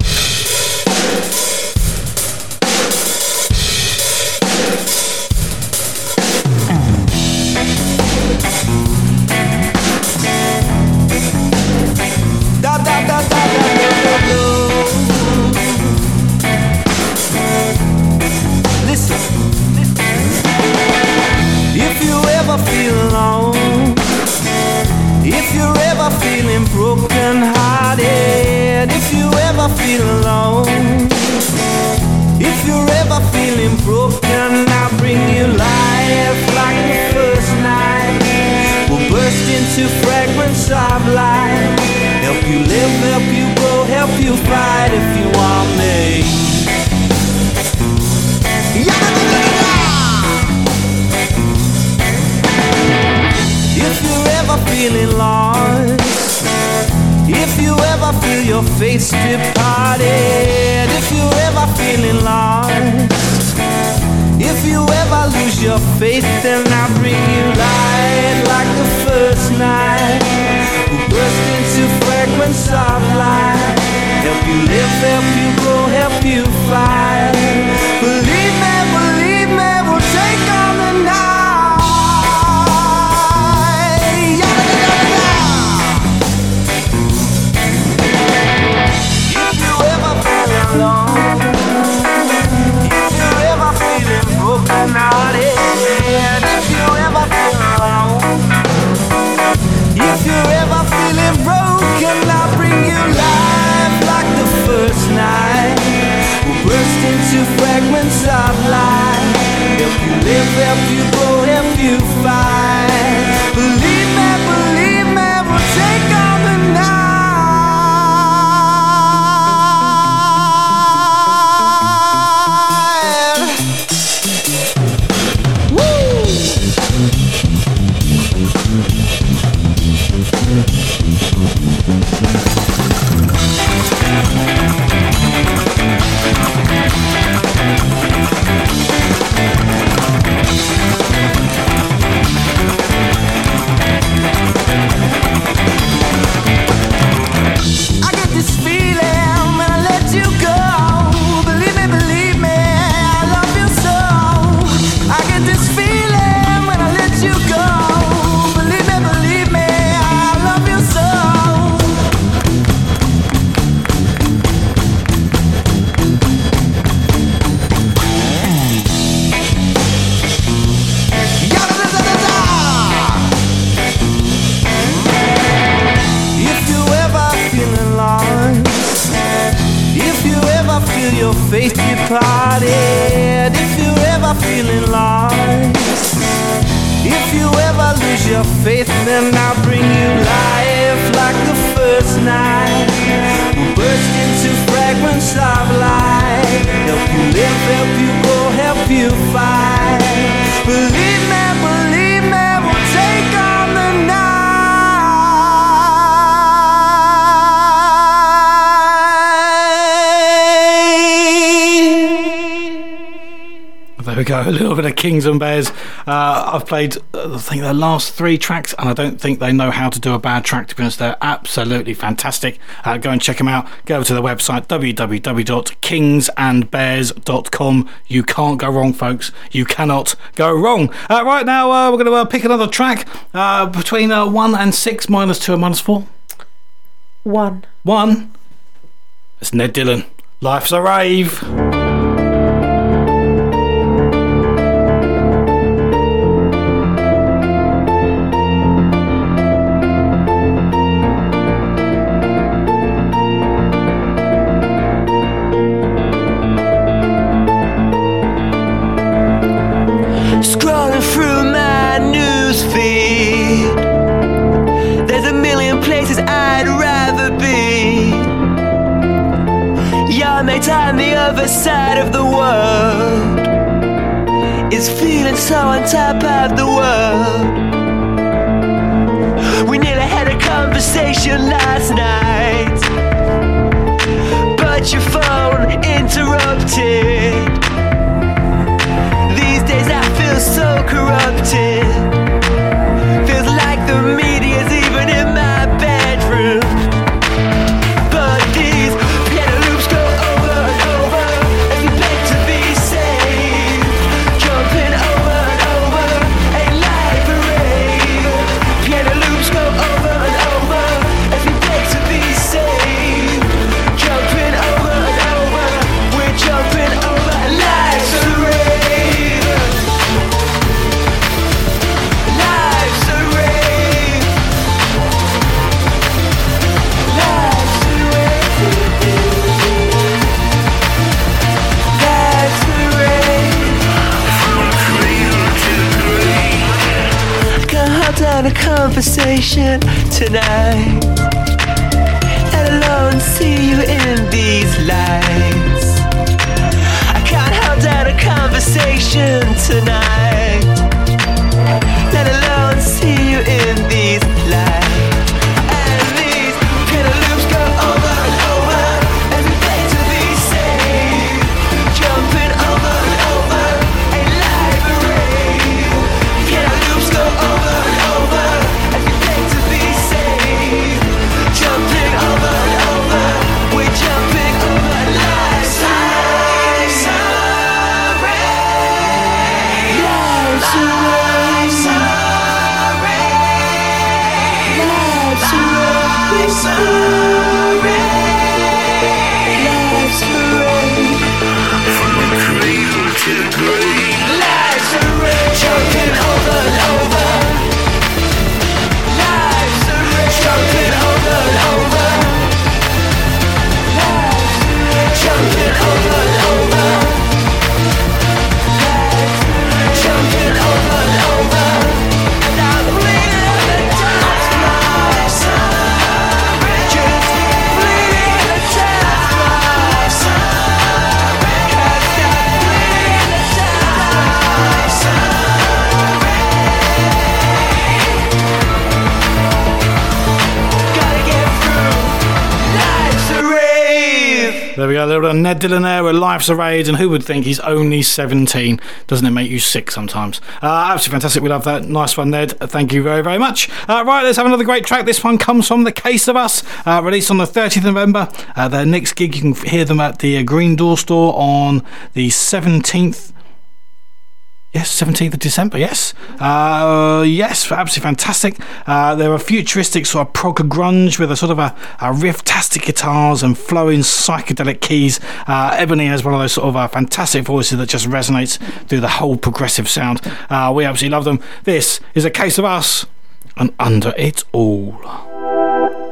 Bit of Kings and Bears. Uh, I've played, uh, I think, the last three tracks, and I don't think they know how to do a bad track, to be honest. They're absolutely fantastic. Uh, go and check them out. Go over to the website, www.kingsandbears.com. You can't go wrong, folks. You cannot go wrong. Uh, right now, uh, we're going to uh, pick another track uh, between uh, 1 and 6, minus 2 and minus 4. One. 1. It's Ned Dillon. Life's a rave. Tonight. Ned Dillon there with Life's a Rage, and who would think he's only 17? Doesn't it make you sick sometimes? Uh, absolutely fantastic, we love that. Nice one, Ned. Thank you very, very much. Uh, right, let's have another great track. This one comes from The Case of Us, uh, released on the 30th of November. Uh, their next gig, you can hear them at the uh, Green Door store on the 17th. Yes, 17th of December, yes. Uh, yes, absolutely fantastic. Uh, they're a futuristic sort of prog grunge with a sort of a, a riff-tastic guitars and flowing psychedelic keys. Uh, Ebony has one of those sort of uh, fantastic voices that just resonates through the whole progressive sound. Uh, we absolutely love them. This is a case of us and under it all.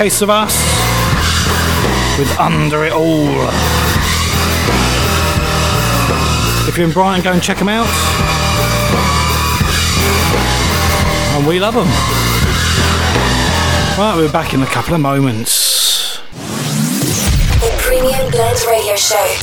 Case of us with Under It All. If you're in Brighton, go and check them out. And we love them. Right, we're back in a couple of moments. The Premium Blend Radio Show.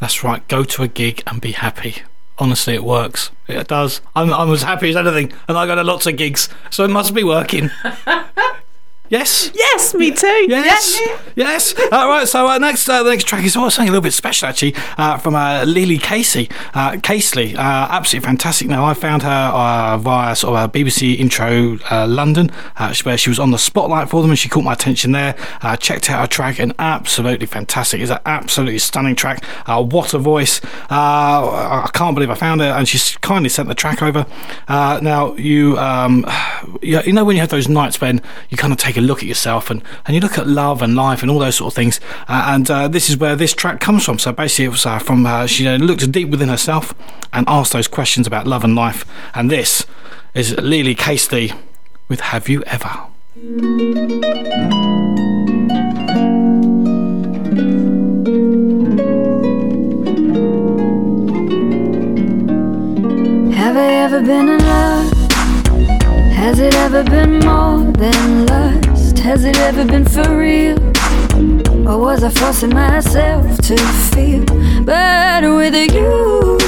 That's right, go to a gig and be happy. Honestly, it works. It does. I'm, I'm as happy as anything, and I go to lots of gigs, so it must be working. yes? Yes, me too. Yes, yes. All right. So uh, next, uh, the next track is also something a little bit special, actually, uh, from uh, Lili Casey, uh, Casely. Uh, absolutely fantastic. Now I found her uh, via sort of a BBC intro uh, London, uh, where she was on the spotlight for them, and she caught my attention there. Uh, checked out her track, and absolutely fantastic. It's an absolutely stunning track. Uh, what a voice! Uh, I can't believe I found her, and she's kindly sent the track over. Uh, now you, um, you, you know, when you have those nights when you kind of take a look at yourself and, and you look at love and life and all those sort of things. Uh, and uh, this is where this track comes from. So basically, it was uh, from uh, she uh, looked deep within herself and asked those questions about love and life. And this is Lili Casey with Have You Ever? Have I ever been in love? Has it ever been more than lust? Has it ever been for real? Or was I forcing myself to feel better with you?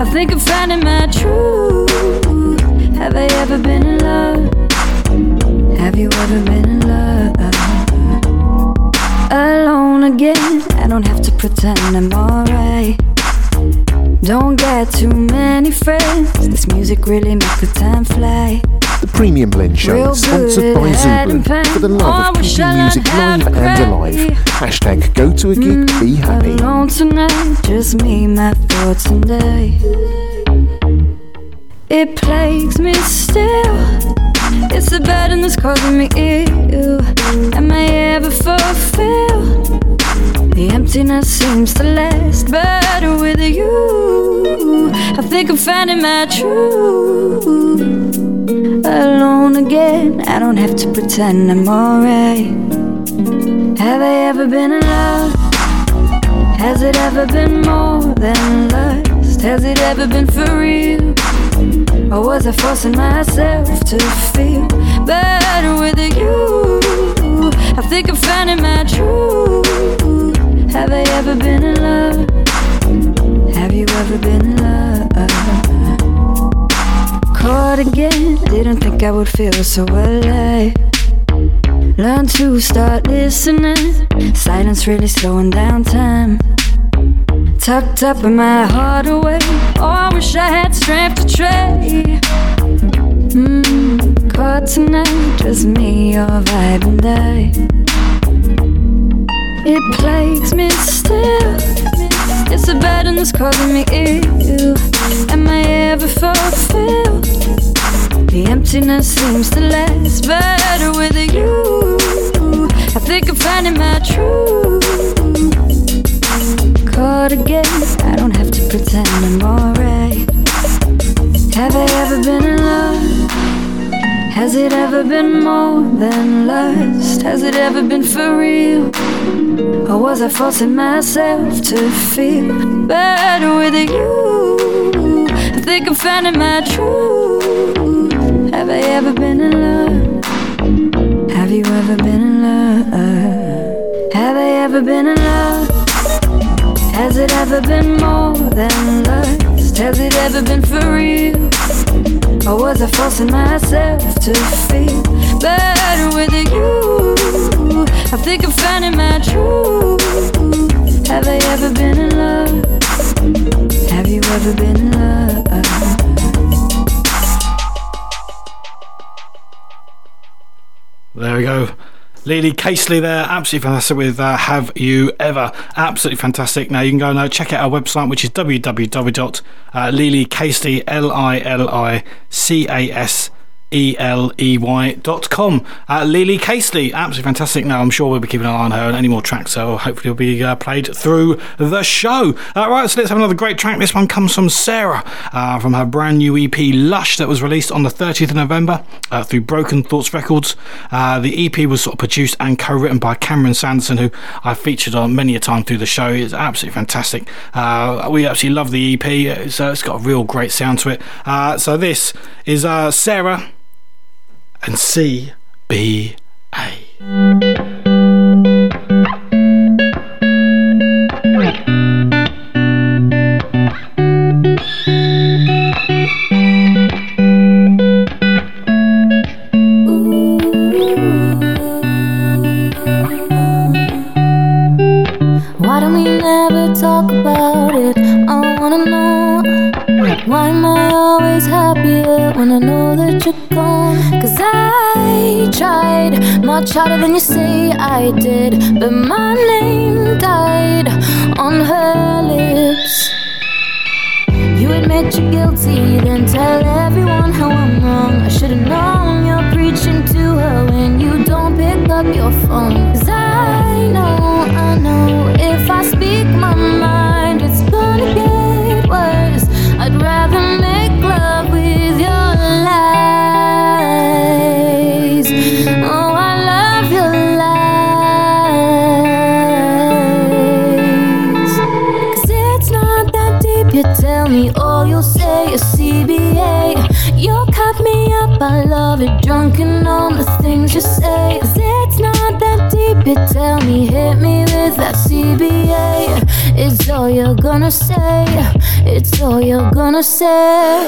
I think I'm finding my truth. Have I ever been in love? Have you ever been in love? Alone again, I don't have to pretend I'm alright. Don't get too many friends. This music really makes the time fly. The Premium Blend Show Real is sponsored by Zublin for the love Oh, of keeping music live and alive. Hashtag go to a gig, be mm, happy. Alone tonight, just me, my thoughts and I. It plagues me still. It's the burden that's causing me ill. Am I ever fulfilled? The emptiness seems to last better with you. I think I'm finding my truth. Alone again, I don't have to pretend I'm alright. Have I ever been in love? Has it ever been more than lust? Has it ever been for real? Or was I forcing myself to feel better with you? I think I'm finding my truth. Have I ever been in love? Have you ever been in love? Caught again. Didn't think I would feel so alive. Learn to start listening. Silence really slowing down time. Tucked up in my heart away. Oh, I wish I had strength to trade. Mm, caught tonight, just me, your vibe and I. It plagues me still. It's a burden that's causing me ill. Am I ever fulfilled? The emptiness seems to last better with you. I think I'm finding my truth. Caught again, I don't have to pretend I'm alright. Have I ever been in love? Has it ever been more than lust? Has it ever been for real? Or was I forcing myself to feel better with you? I think I'm finding my truth. Have I ever been in love? Have you ever been in love? Have I ever been in love? Has it ever been more than lust? Has it ever been for real? Or was I forcing myself to feel better with you? I think I'm finding my truth. Have I ever been in love? Have you ever been in love? There we go. Lili Caseley there, absolutely fantastic with uh, Have You Ever? Absolutely fantastic. Now you can go and uh, check out our website, which is www.lilicaseley, L-I-L-I-C-A-S E-L-E-Y dot com. Uh, Lili Caseley, absolutely fantastic. Now, I'm sure we'll be keeping an eye on her and any more tracks, so hopefully it'll be uh, played through the show. Uh, right, so let's have another great track. This one comes from Sara uh, from her brand new EP Lush that was released on the 30th of November uh, through Broken Thoughts Records. Uh, the EP was sort of produced and co-written by Cameron Sanderson, who I've featured on many a time through the show. It's absolutely fantastic. Uh, we absolutely love the EP. It's, it's got a real great sound to it. So this is Sara and C B A. Why don't we never talk about it? I wanna know Why am I always happier when I know that you're gone? Cause I tried. Much harder than you say I did But my name died on her lips. You admit you're guilty, then tell everyone how I'm wrong. I should've known you're preaching to her when you don't pick up your phone. Cause I know, I know if I speak my mind it's gonna get worse. I'd rather you tell me, hit me with that CBA. It's all you're gonna say, it's all you're gonna say.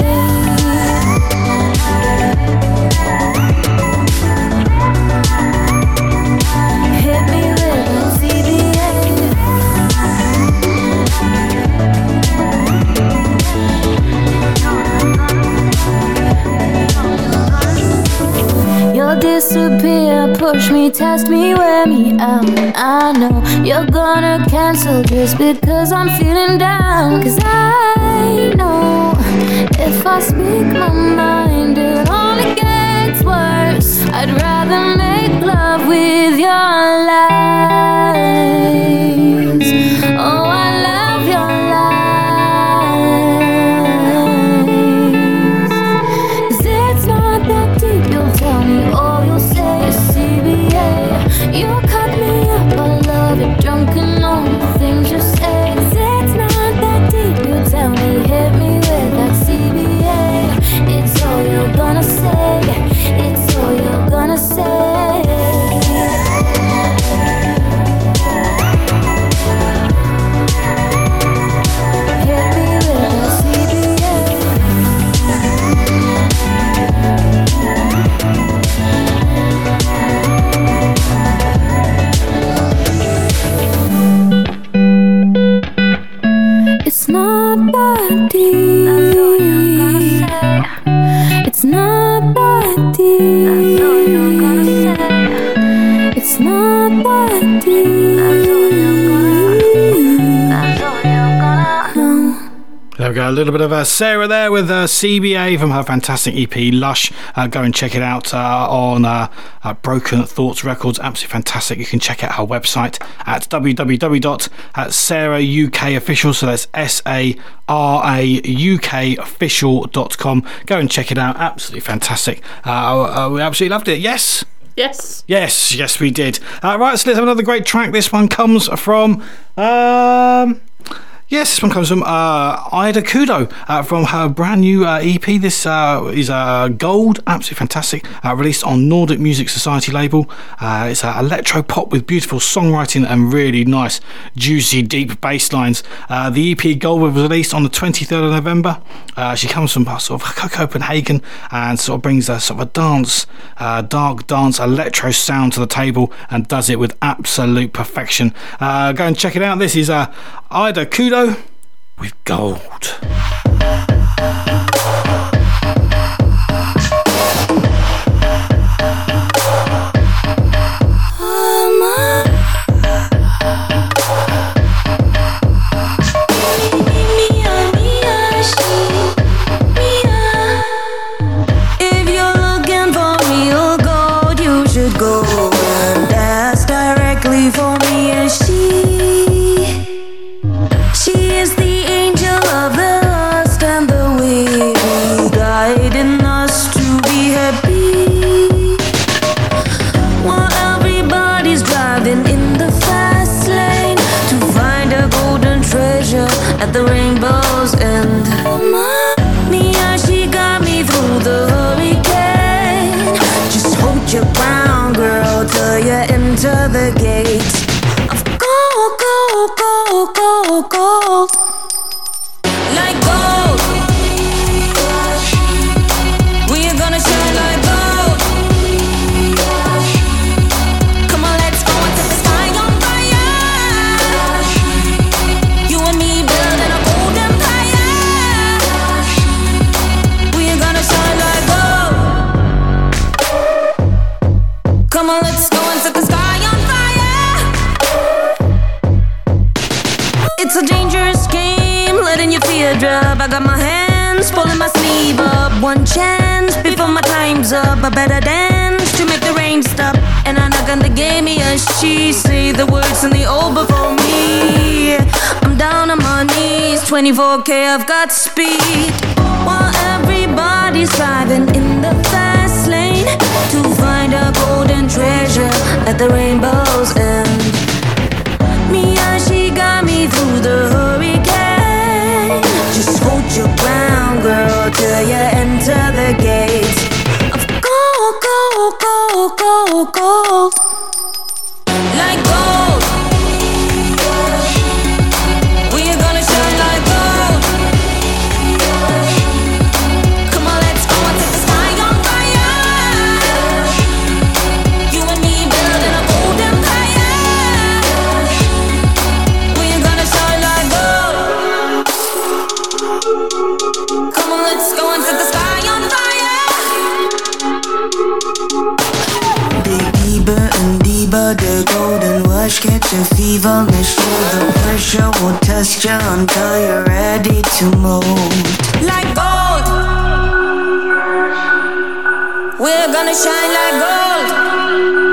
You'll disappear, push me, test me, wear me out. I know you're gonna cancel just because I'm feeling down. Cause I know if I speak my mind, it only gets worse. I'd rather make love with your lies. Little bit of uh, Sara there with uh, CBA from her fantastic EP Lush. Uh, go and check it out uh, on uh, uh, Broken Thoughts Records. Absolutely fantastic. You can check out her website at www.saraukofficial. So that's S A R A U K official.com. Go and check it out. Absolutely fantastic. Uh, uh, we absolutely loved it. Yes. Yes. Yes, yes, we did. Uh, right, so let's have another great track. This one comes from. Um, Yes, this one comes from uh, Ida Kudo uh, from her brand new uh, EP. This uh, is uh, Gold, absolutely fantastic, uh, released on Nordic Music Society label. It's electro pop with beautiful songwriting and really nice, juicy, deep bass lines. The EP Gold was released on the 23rd of November. She comes from sort of Copenhagen and sort of brings a sort of a dance, dark dance, electro sound to the table and does it with absolute perfection. Go and check it out. This is Ida Kudo with gold. Letting your fear drop. I got my hands pulling my sleeve up. One chance before my time's up. I better dance to make the rain stop. And I knock on the game, yeah, she say the words in the old before me. I'm down on my knees, 24k, I've got speed. While everybody's driving in the fast lane to find a golden treasure at the rainbow's end. Me and she got me through the hurricane. Your ground, girl, till you enter the gates of gold, gold, gold, gold, gold. A fever. Make sure the pressure will test you until you're ready to move. Like gold, we're gonna shine like gold.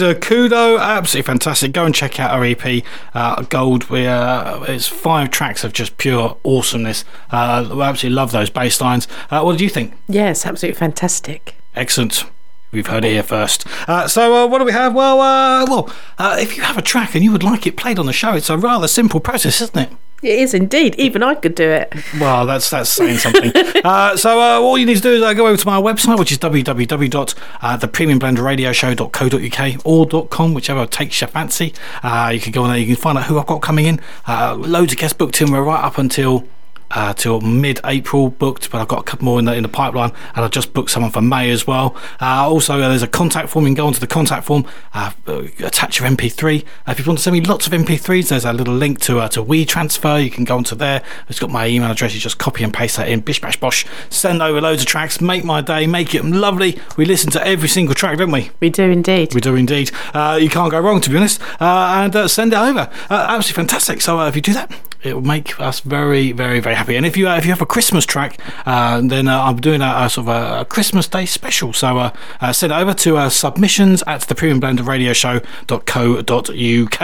Kudo, absolutely fantastic. Go and check out our EP, uh, Gold. We, uh, it's five tracks of just pure awesomeness. Uh, we absolutely love those bass lines. Uh, what did you think? Yes, absolutely fantastic. Excellent. We've heard it here first. Uh, so, uh, what do we have? Well, uh, well, uh, if you have a track and you would like it played on the show, it's a rather simple process, isn't it? It is indeed. Even I could do it. Well, that's that's saying something. uh, so uh, all you need to do is uh, go over to my website, which is www.thepremiumblendradioshow.co.uk or .com, whichever takes your fancy. Uh, you can go on there. You can find out who I've got coming in. Uh, loads of guests booked in. We're right up until. Uh, till mid-April booked, but I've got a couple more in the in the pipeline, and I've just booked someone for May as well. Uh, also, uh, there's a contact form. You can go onto the contact form, uh, attach your MP3. Uh, if you want to send me lots of MP3s, there's a little link to uh, to WeTransfer. You can go onto there. It's got my email address. You just copy and paste that in. Bish bash bosh. Send over loads of tracks. Make my day. Make it lovely. We listen to every single track, don't we? We do indeed. We do indeed. Uh, you can't go wrong, to be honest. Uh, and uh, send it over. Uh, absolutely fantastic. So uh, if you do that, it will make us very, very, very happy. And if you uh, if you have a Christmas track, uh, then uh, I'm doing a, a sort of a, a Christmas Day special. So uh, uh, send it over to uh, submissions at the Premium Blend Radio Show.co.uk.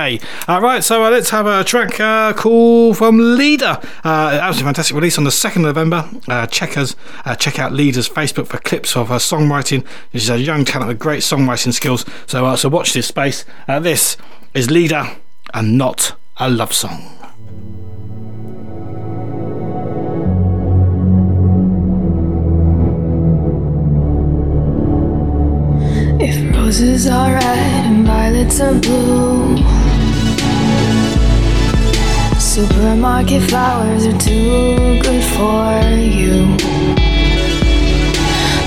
Uh, right, so let's have a track call from Leader. Absolutely fantastic release on the 2nd of November. Uh, check out Leader's Facebook for clips of her songwriting. She's a young talent with great songwriting skills. So so watch this space. This is Leader and not a love song. Roses are red and violets are blue, supermarket flowers are too good for you.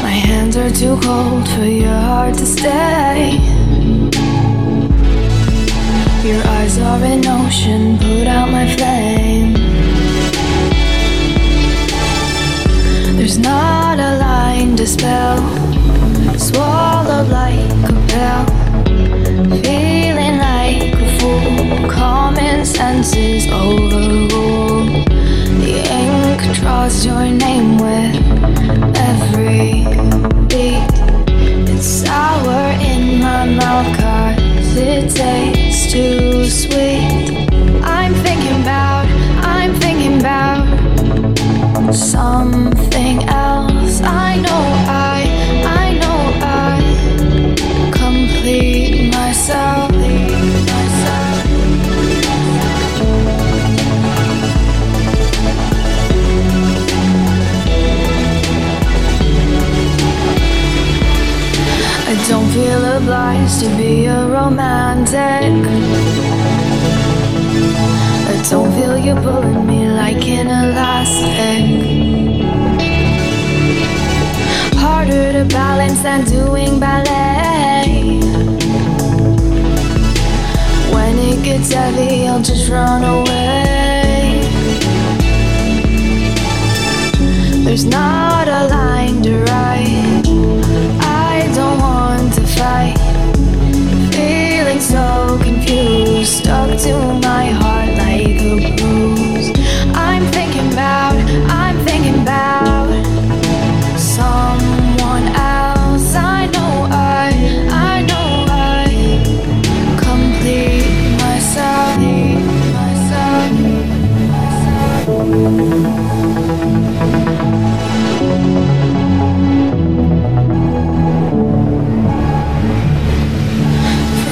My hands are too cold for your heart to stay. Your eyes are an ocean, put out my flame. There's not a line to spell feeling like a fool. Common sense is overruled. The ink draws your name with every beat. It's sour in my it tastes too sweet. I'm thinking about, I'm thinking about something else. I know I obliged to be a romantic. I don't feel you pulling me like an elastic. Harder to balance than doing ballet. When it gets heavy, I'll just run away. There's not a line to write. Stuck to my heart like a bruise. I'm thinking about, I'm thinking about someone else. I know I, I know I complete myself, myself.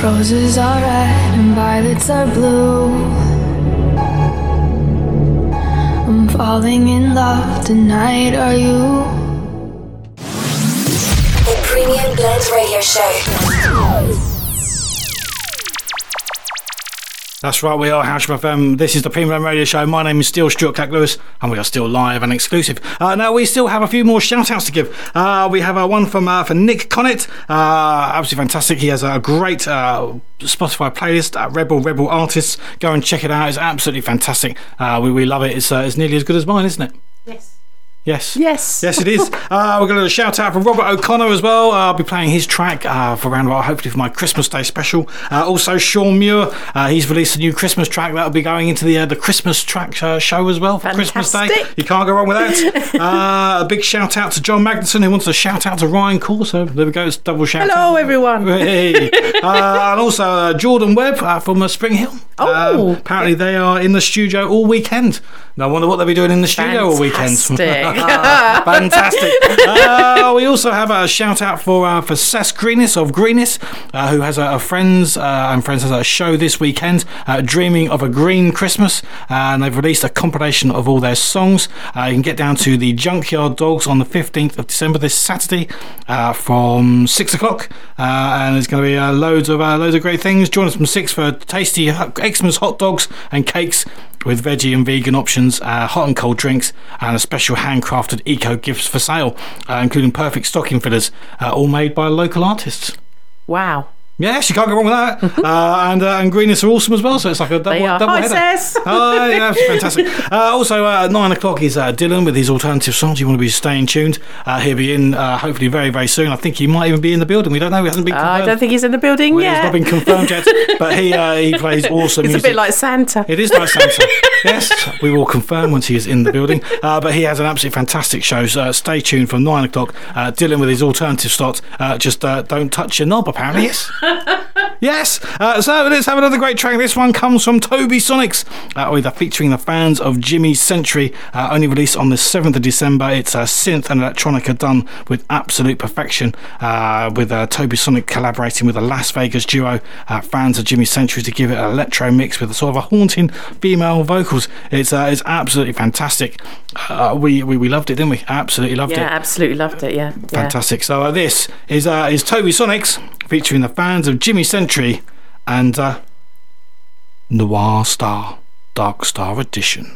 Roses are red violets are blue. I'm falling in love tonight, are you? The Premium Blend Radio Show. That's right, we are Hailsham FM. This is the Premium Radio Show. My name is still Stuart Clack Lewis, and we are still live and exclusive. Uh, now, we still have a few more shout outs to give. Uh, we have uh, one from uh, for Nick Connett. Uh, absolutely fantastic. He has a great uh, Spotify playlist, uh, Rebel Rebel Artists. Go and check it out. It's absolutely fantastic. Uh, we, we love it. It's, it's nearly as good as mine, isn't it? Yes. Yes. Yes. Yes, it is. Uh, we're going to shout out from Robert O'Connor as well. Uh, I'll be playing his track uh, for around about, hopefully, for my Christmas Day special. Uh, also, Sean Muir, uh, he's released a new Christmas track that'll be going into the uh, the Christmas track uh, show as well for Christmas Day. You can't go wrong with that. uh, a big shout out to John Magnuson, who wants to shout out to Ryan Corso. There we go. It's double shout out. Hello, out. everyone. Hey. uh, and also uh, Jordan Webb uh, from uh, Spring Hill. Oh. Apparently they are in the studio all weekend. No, I wonder what they'll be doing in the studio all weekend. Fantastic. Uh, we also have a shout out for uh, for Sess Greenis of Greenis, uh, who has a, a friends uh, and friends has a show this weekend, uh, Dreaming of a Green Christmas, and they've released a compilation of all their songs. Uh, you can get down to the Junkyard Dogs on the 15th of December this Saturday from six o'clock, and there's going to be loads of loads of great things. Join us from six for tasty Xmas hot dogs and cakes with veggie and vegan options, uh, hot and cold drinks, and a special handcrafted eco gifts for sale, uh, including perfect stocking fillers, uh, all made by local artists. Wow. Yes, you can't go wrong with that. uh, and uh, and Greenies are awesome as well, so it's like a double, They are. double Hi, header. Sess. Oh, yeah, fantastic. Uh, also, uh, at nine o'clock is uh, Dylan with his alternative songs. You want to be staying tuned. Uh, he'll be in uh, hopefully very, very soon. I think he might even be in the building. We don't know. He hasn't been confirmed. I don't think he's in the building Well, yet. It's not been confirmed yet, but he uh, he plays awesome music. It's a bit like Santa. It is like Santa. yes, we will confirm once he is in the building. Uh, but he has an absolutely fantastic show. So uh, stay tuned from nine o'clock. Uh, Dylan with his alternative slot. Uh, just uh, don't touch your knob, apparently. Yes. Yes. Uh, so let's have another great track. This one comes from Tobisonics, uh, with featuring the fans of Jimmy's Century. Uh, only released on the seventh of December. It's uh, synth and electronica done with absolute perfection. Uh, with uh, Tobisonic collaborating with a Las Vegas duo, uh, fans of Jimmy's Century, to give it an electro mix with a sort of a haunting female vocals. It's uh, it's absolutely fantastic. Uh, we, we we loved it, didn't we? Absolutely loved yeah, it. Yeah, absolutely loved it. Yeah. yeah. Fantastic. So uh, this is uh, is Tobisonics featuring the fans of Jimmy Century and uh, Noir Star Dark Star Edition.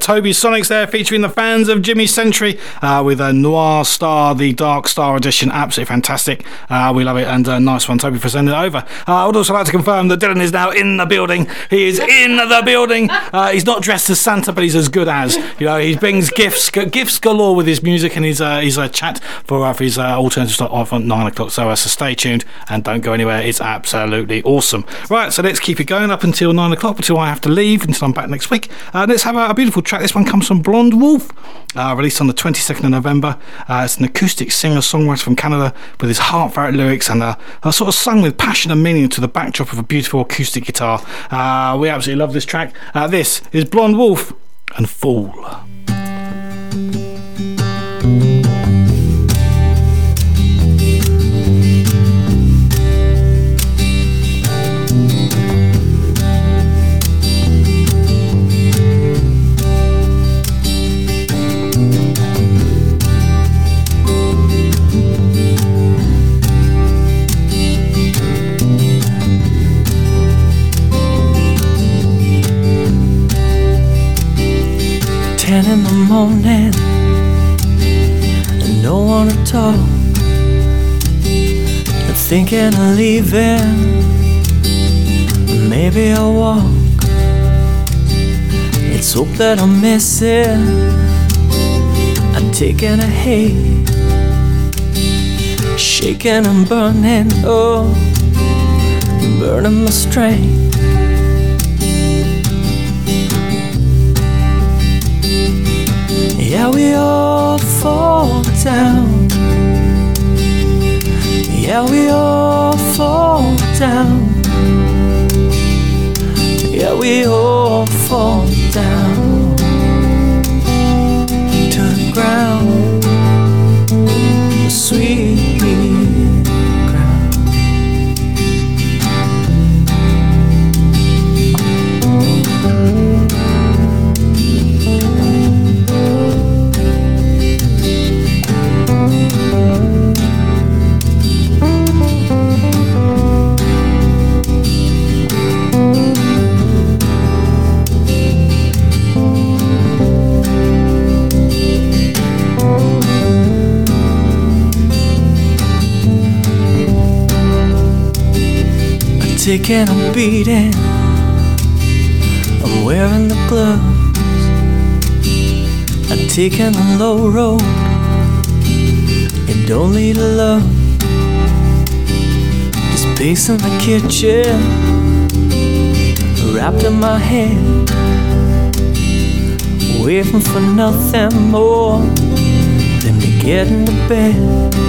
Tobisonics there featuring the fans of Jimmy Century uh, with a Noir Star, the Dark Star edition. Absolutely fantastic. Uh, we love it and uh, nice one, Toby, for sending it over. Uh, I would also like to confirm that Dylan is now in the building. He is in the building. Uh, he's not dressed as Santa, but he's as good as. You know, he brings gifts, gifts galore with his music and his uh, his uh, chat for, for his uh, alternative stuff off at nine o'clock. So, uh, so stay tuned and don't go anywhere. It's absolutely awesome. Right, so let's keep it going up until nine o'clock until I have to leave until I'm back next week. Uh, let's have a, a beautiful track. This one comes from Blonde Wolf, uh, released on the 22nd of November. Uh, it's an acoustic singer songwriter from Canada with his heartfelt lyrics and uh, sort of sung with passion and meaning to the backdrop of a beautiful acoustic guitar. Uh, we absolutely love this track. Uh, this is Blonde Wolf and Fool. Morning, and no one to talk. I'm thinking of leaving. Maybe I'll walk. It's hope that I'm missing. I'm taking a hate, shaking and burning. Oh, burning my strength. Yeah, we all fall down. Yeah, we all fall down. Yeah, we all fall down to the ground. I'm taking a beating. I'm wearing the gloves. I'm taking the low road. And don't lead to love. Just pacing the kitchen, wrapped in my head, waiting for nothing more than to get into bed.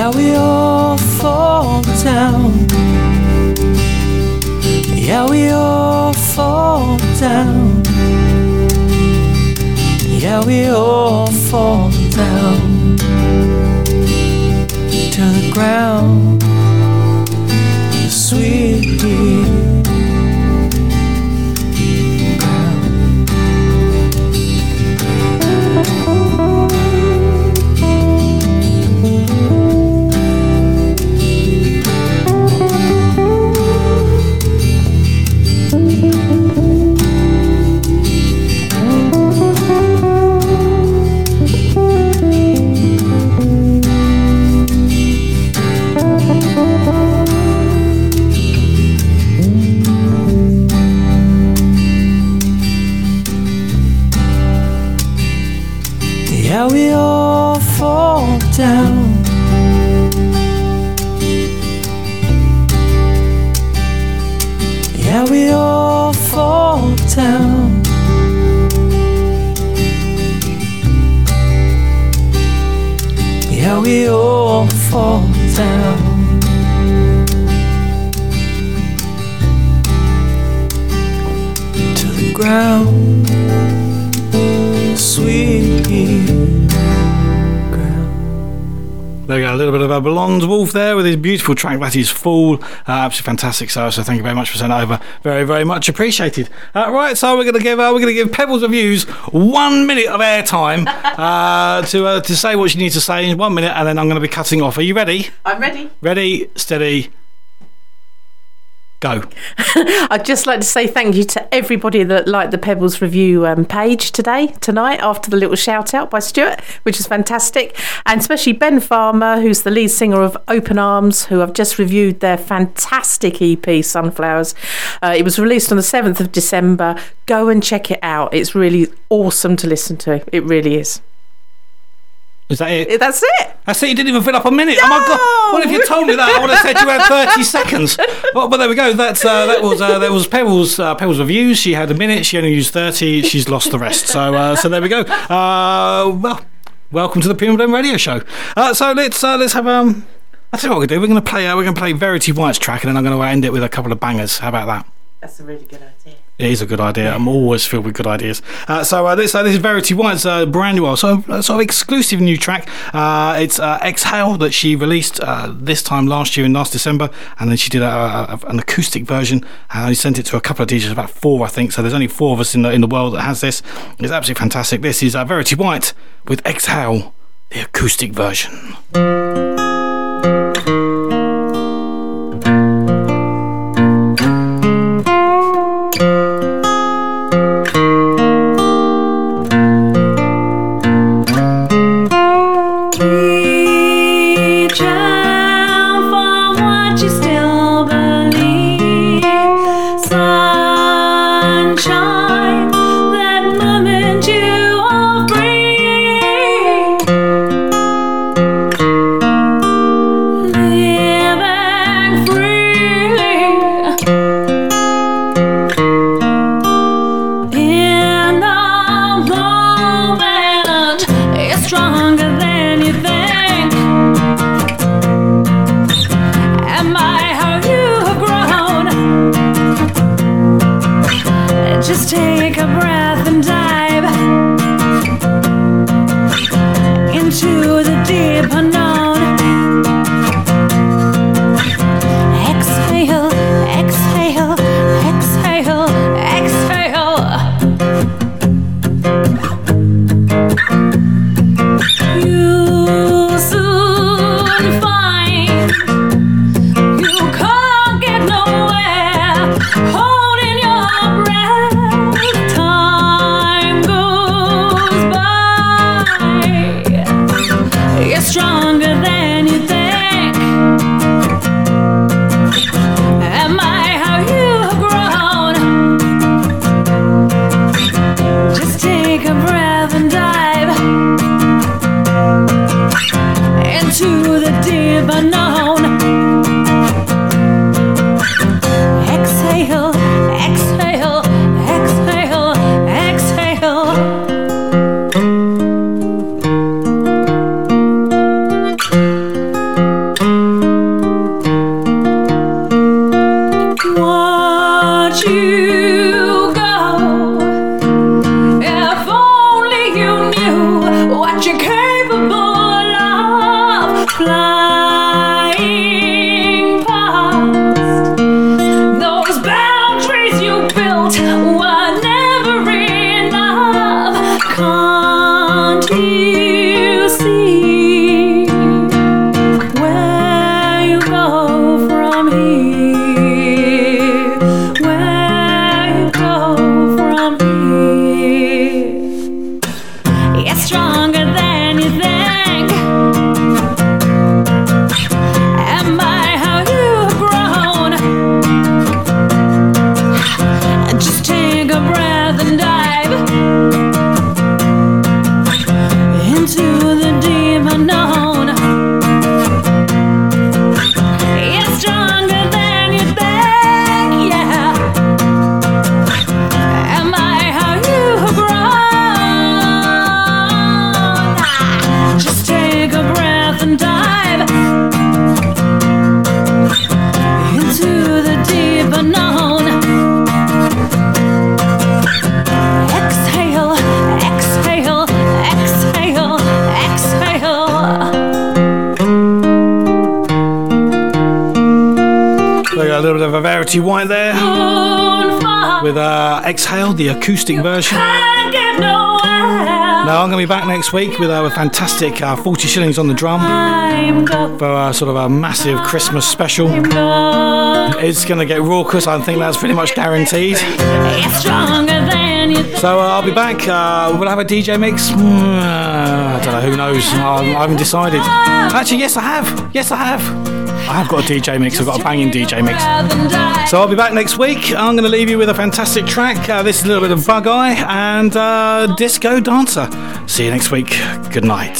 Yeah, we all fall down. Yeah, we all fall down. Yeah, we all fall down to the ground. Sweet we go, a little bit of a blonde wolf there with his beautiful track that is full. Uh, absolutely fantastic, so so thank you very much for sending over. Very very much appreciated. Uh, right, so we're gonna give uh, we're gonna give Pebbles Reviews one minute of airtime uh, to uh, to say what you need to say in one minute, and then I'm gonna be cutting off. Are you ready? I'm ready. Ready, steady. Go. I'd just like to say thank you to everybody that liked the Pebbles review um, page today, tonight, after the little shout out by Stuart, which is fantastic. And especially Ben Farmer, who's the lead singer of Open Arms, who I've just reviewed their fantastic EP, Sunflowers. Uh, it was released on the 7th of December. Go and check it out. It's really awesome to listen to. It really is. Is that it? That's it. That's it. You didn't even fill up a minute. Oh my god! What if you told me that? I would have said you had thirty seconds. Well, but there we go. That's uh, that was uh, that was Pebbles uh, Pebbles reviews. She had a minute. She only used thirty. She's lost the rest. So uh, so there we go. Uh, well, welcome to the Premium Blend Radio Show. Uh, so let's uh, let's have um. I tell you what we're going to do. We're going to play. Uh, we're going to play Verity White's track, and then I'm going to end it with a couple of bangers. How about that? That's a really good idea. It is a good idea. I'm always filled with good ideas. Uh, so uh, this uh, this is Verity White's brand new, so uh, sort of exclusive new track. Uh, it's uh, Exhale that she released uh, this time last year in last December, and then she did a, a, an acoustic version. And I sent it to a couple of DJs, about four, I think. So there's only four of us in the in the world that has this. It's absolutely fantastic. This is uh, Verity White with Exhale, the acoustic version. Of White there with uh, Exhale, the acoustic version. Now, I'm going to be back next week with a fantastic uh, 40 shillings on the drum for uh, sort of a massive Christmas special. It's going to get raucous, I think that's pretty much guaranteed. So uh, I'll be back. Uh, will I have a DJ mix? Mm, I don't know. Who knows? I, I haven't decided. Actually, yes, I have. Yes, I have. I have got a DJ mix. I've got a banging DJ mix. So I'll be back next week. I'm going to leave you with a fantastic track. Uh, this is a little bit of Bugeye and uh, Disco Dancer. See you next week. Good night.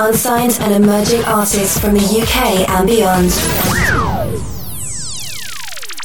Unsigned and emerging artists from the UK and beyond.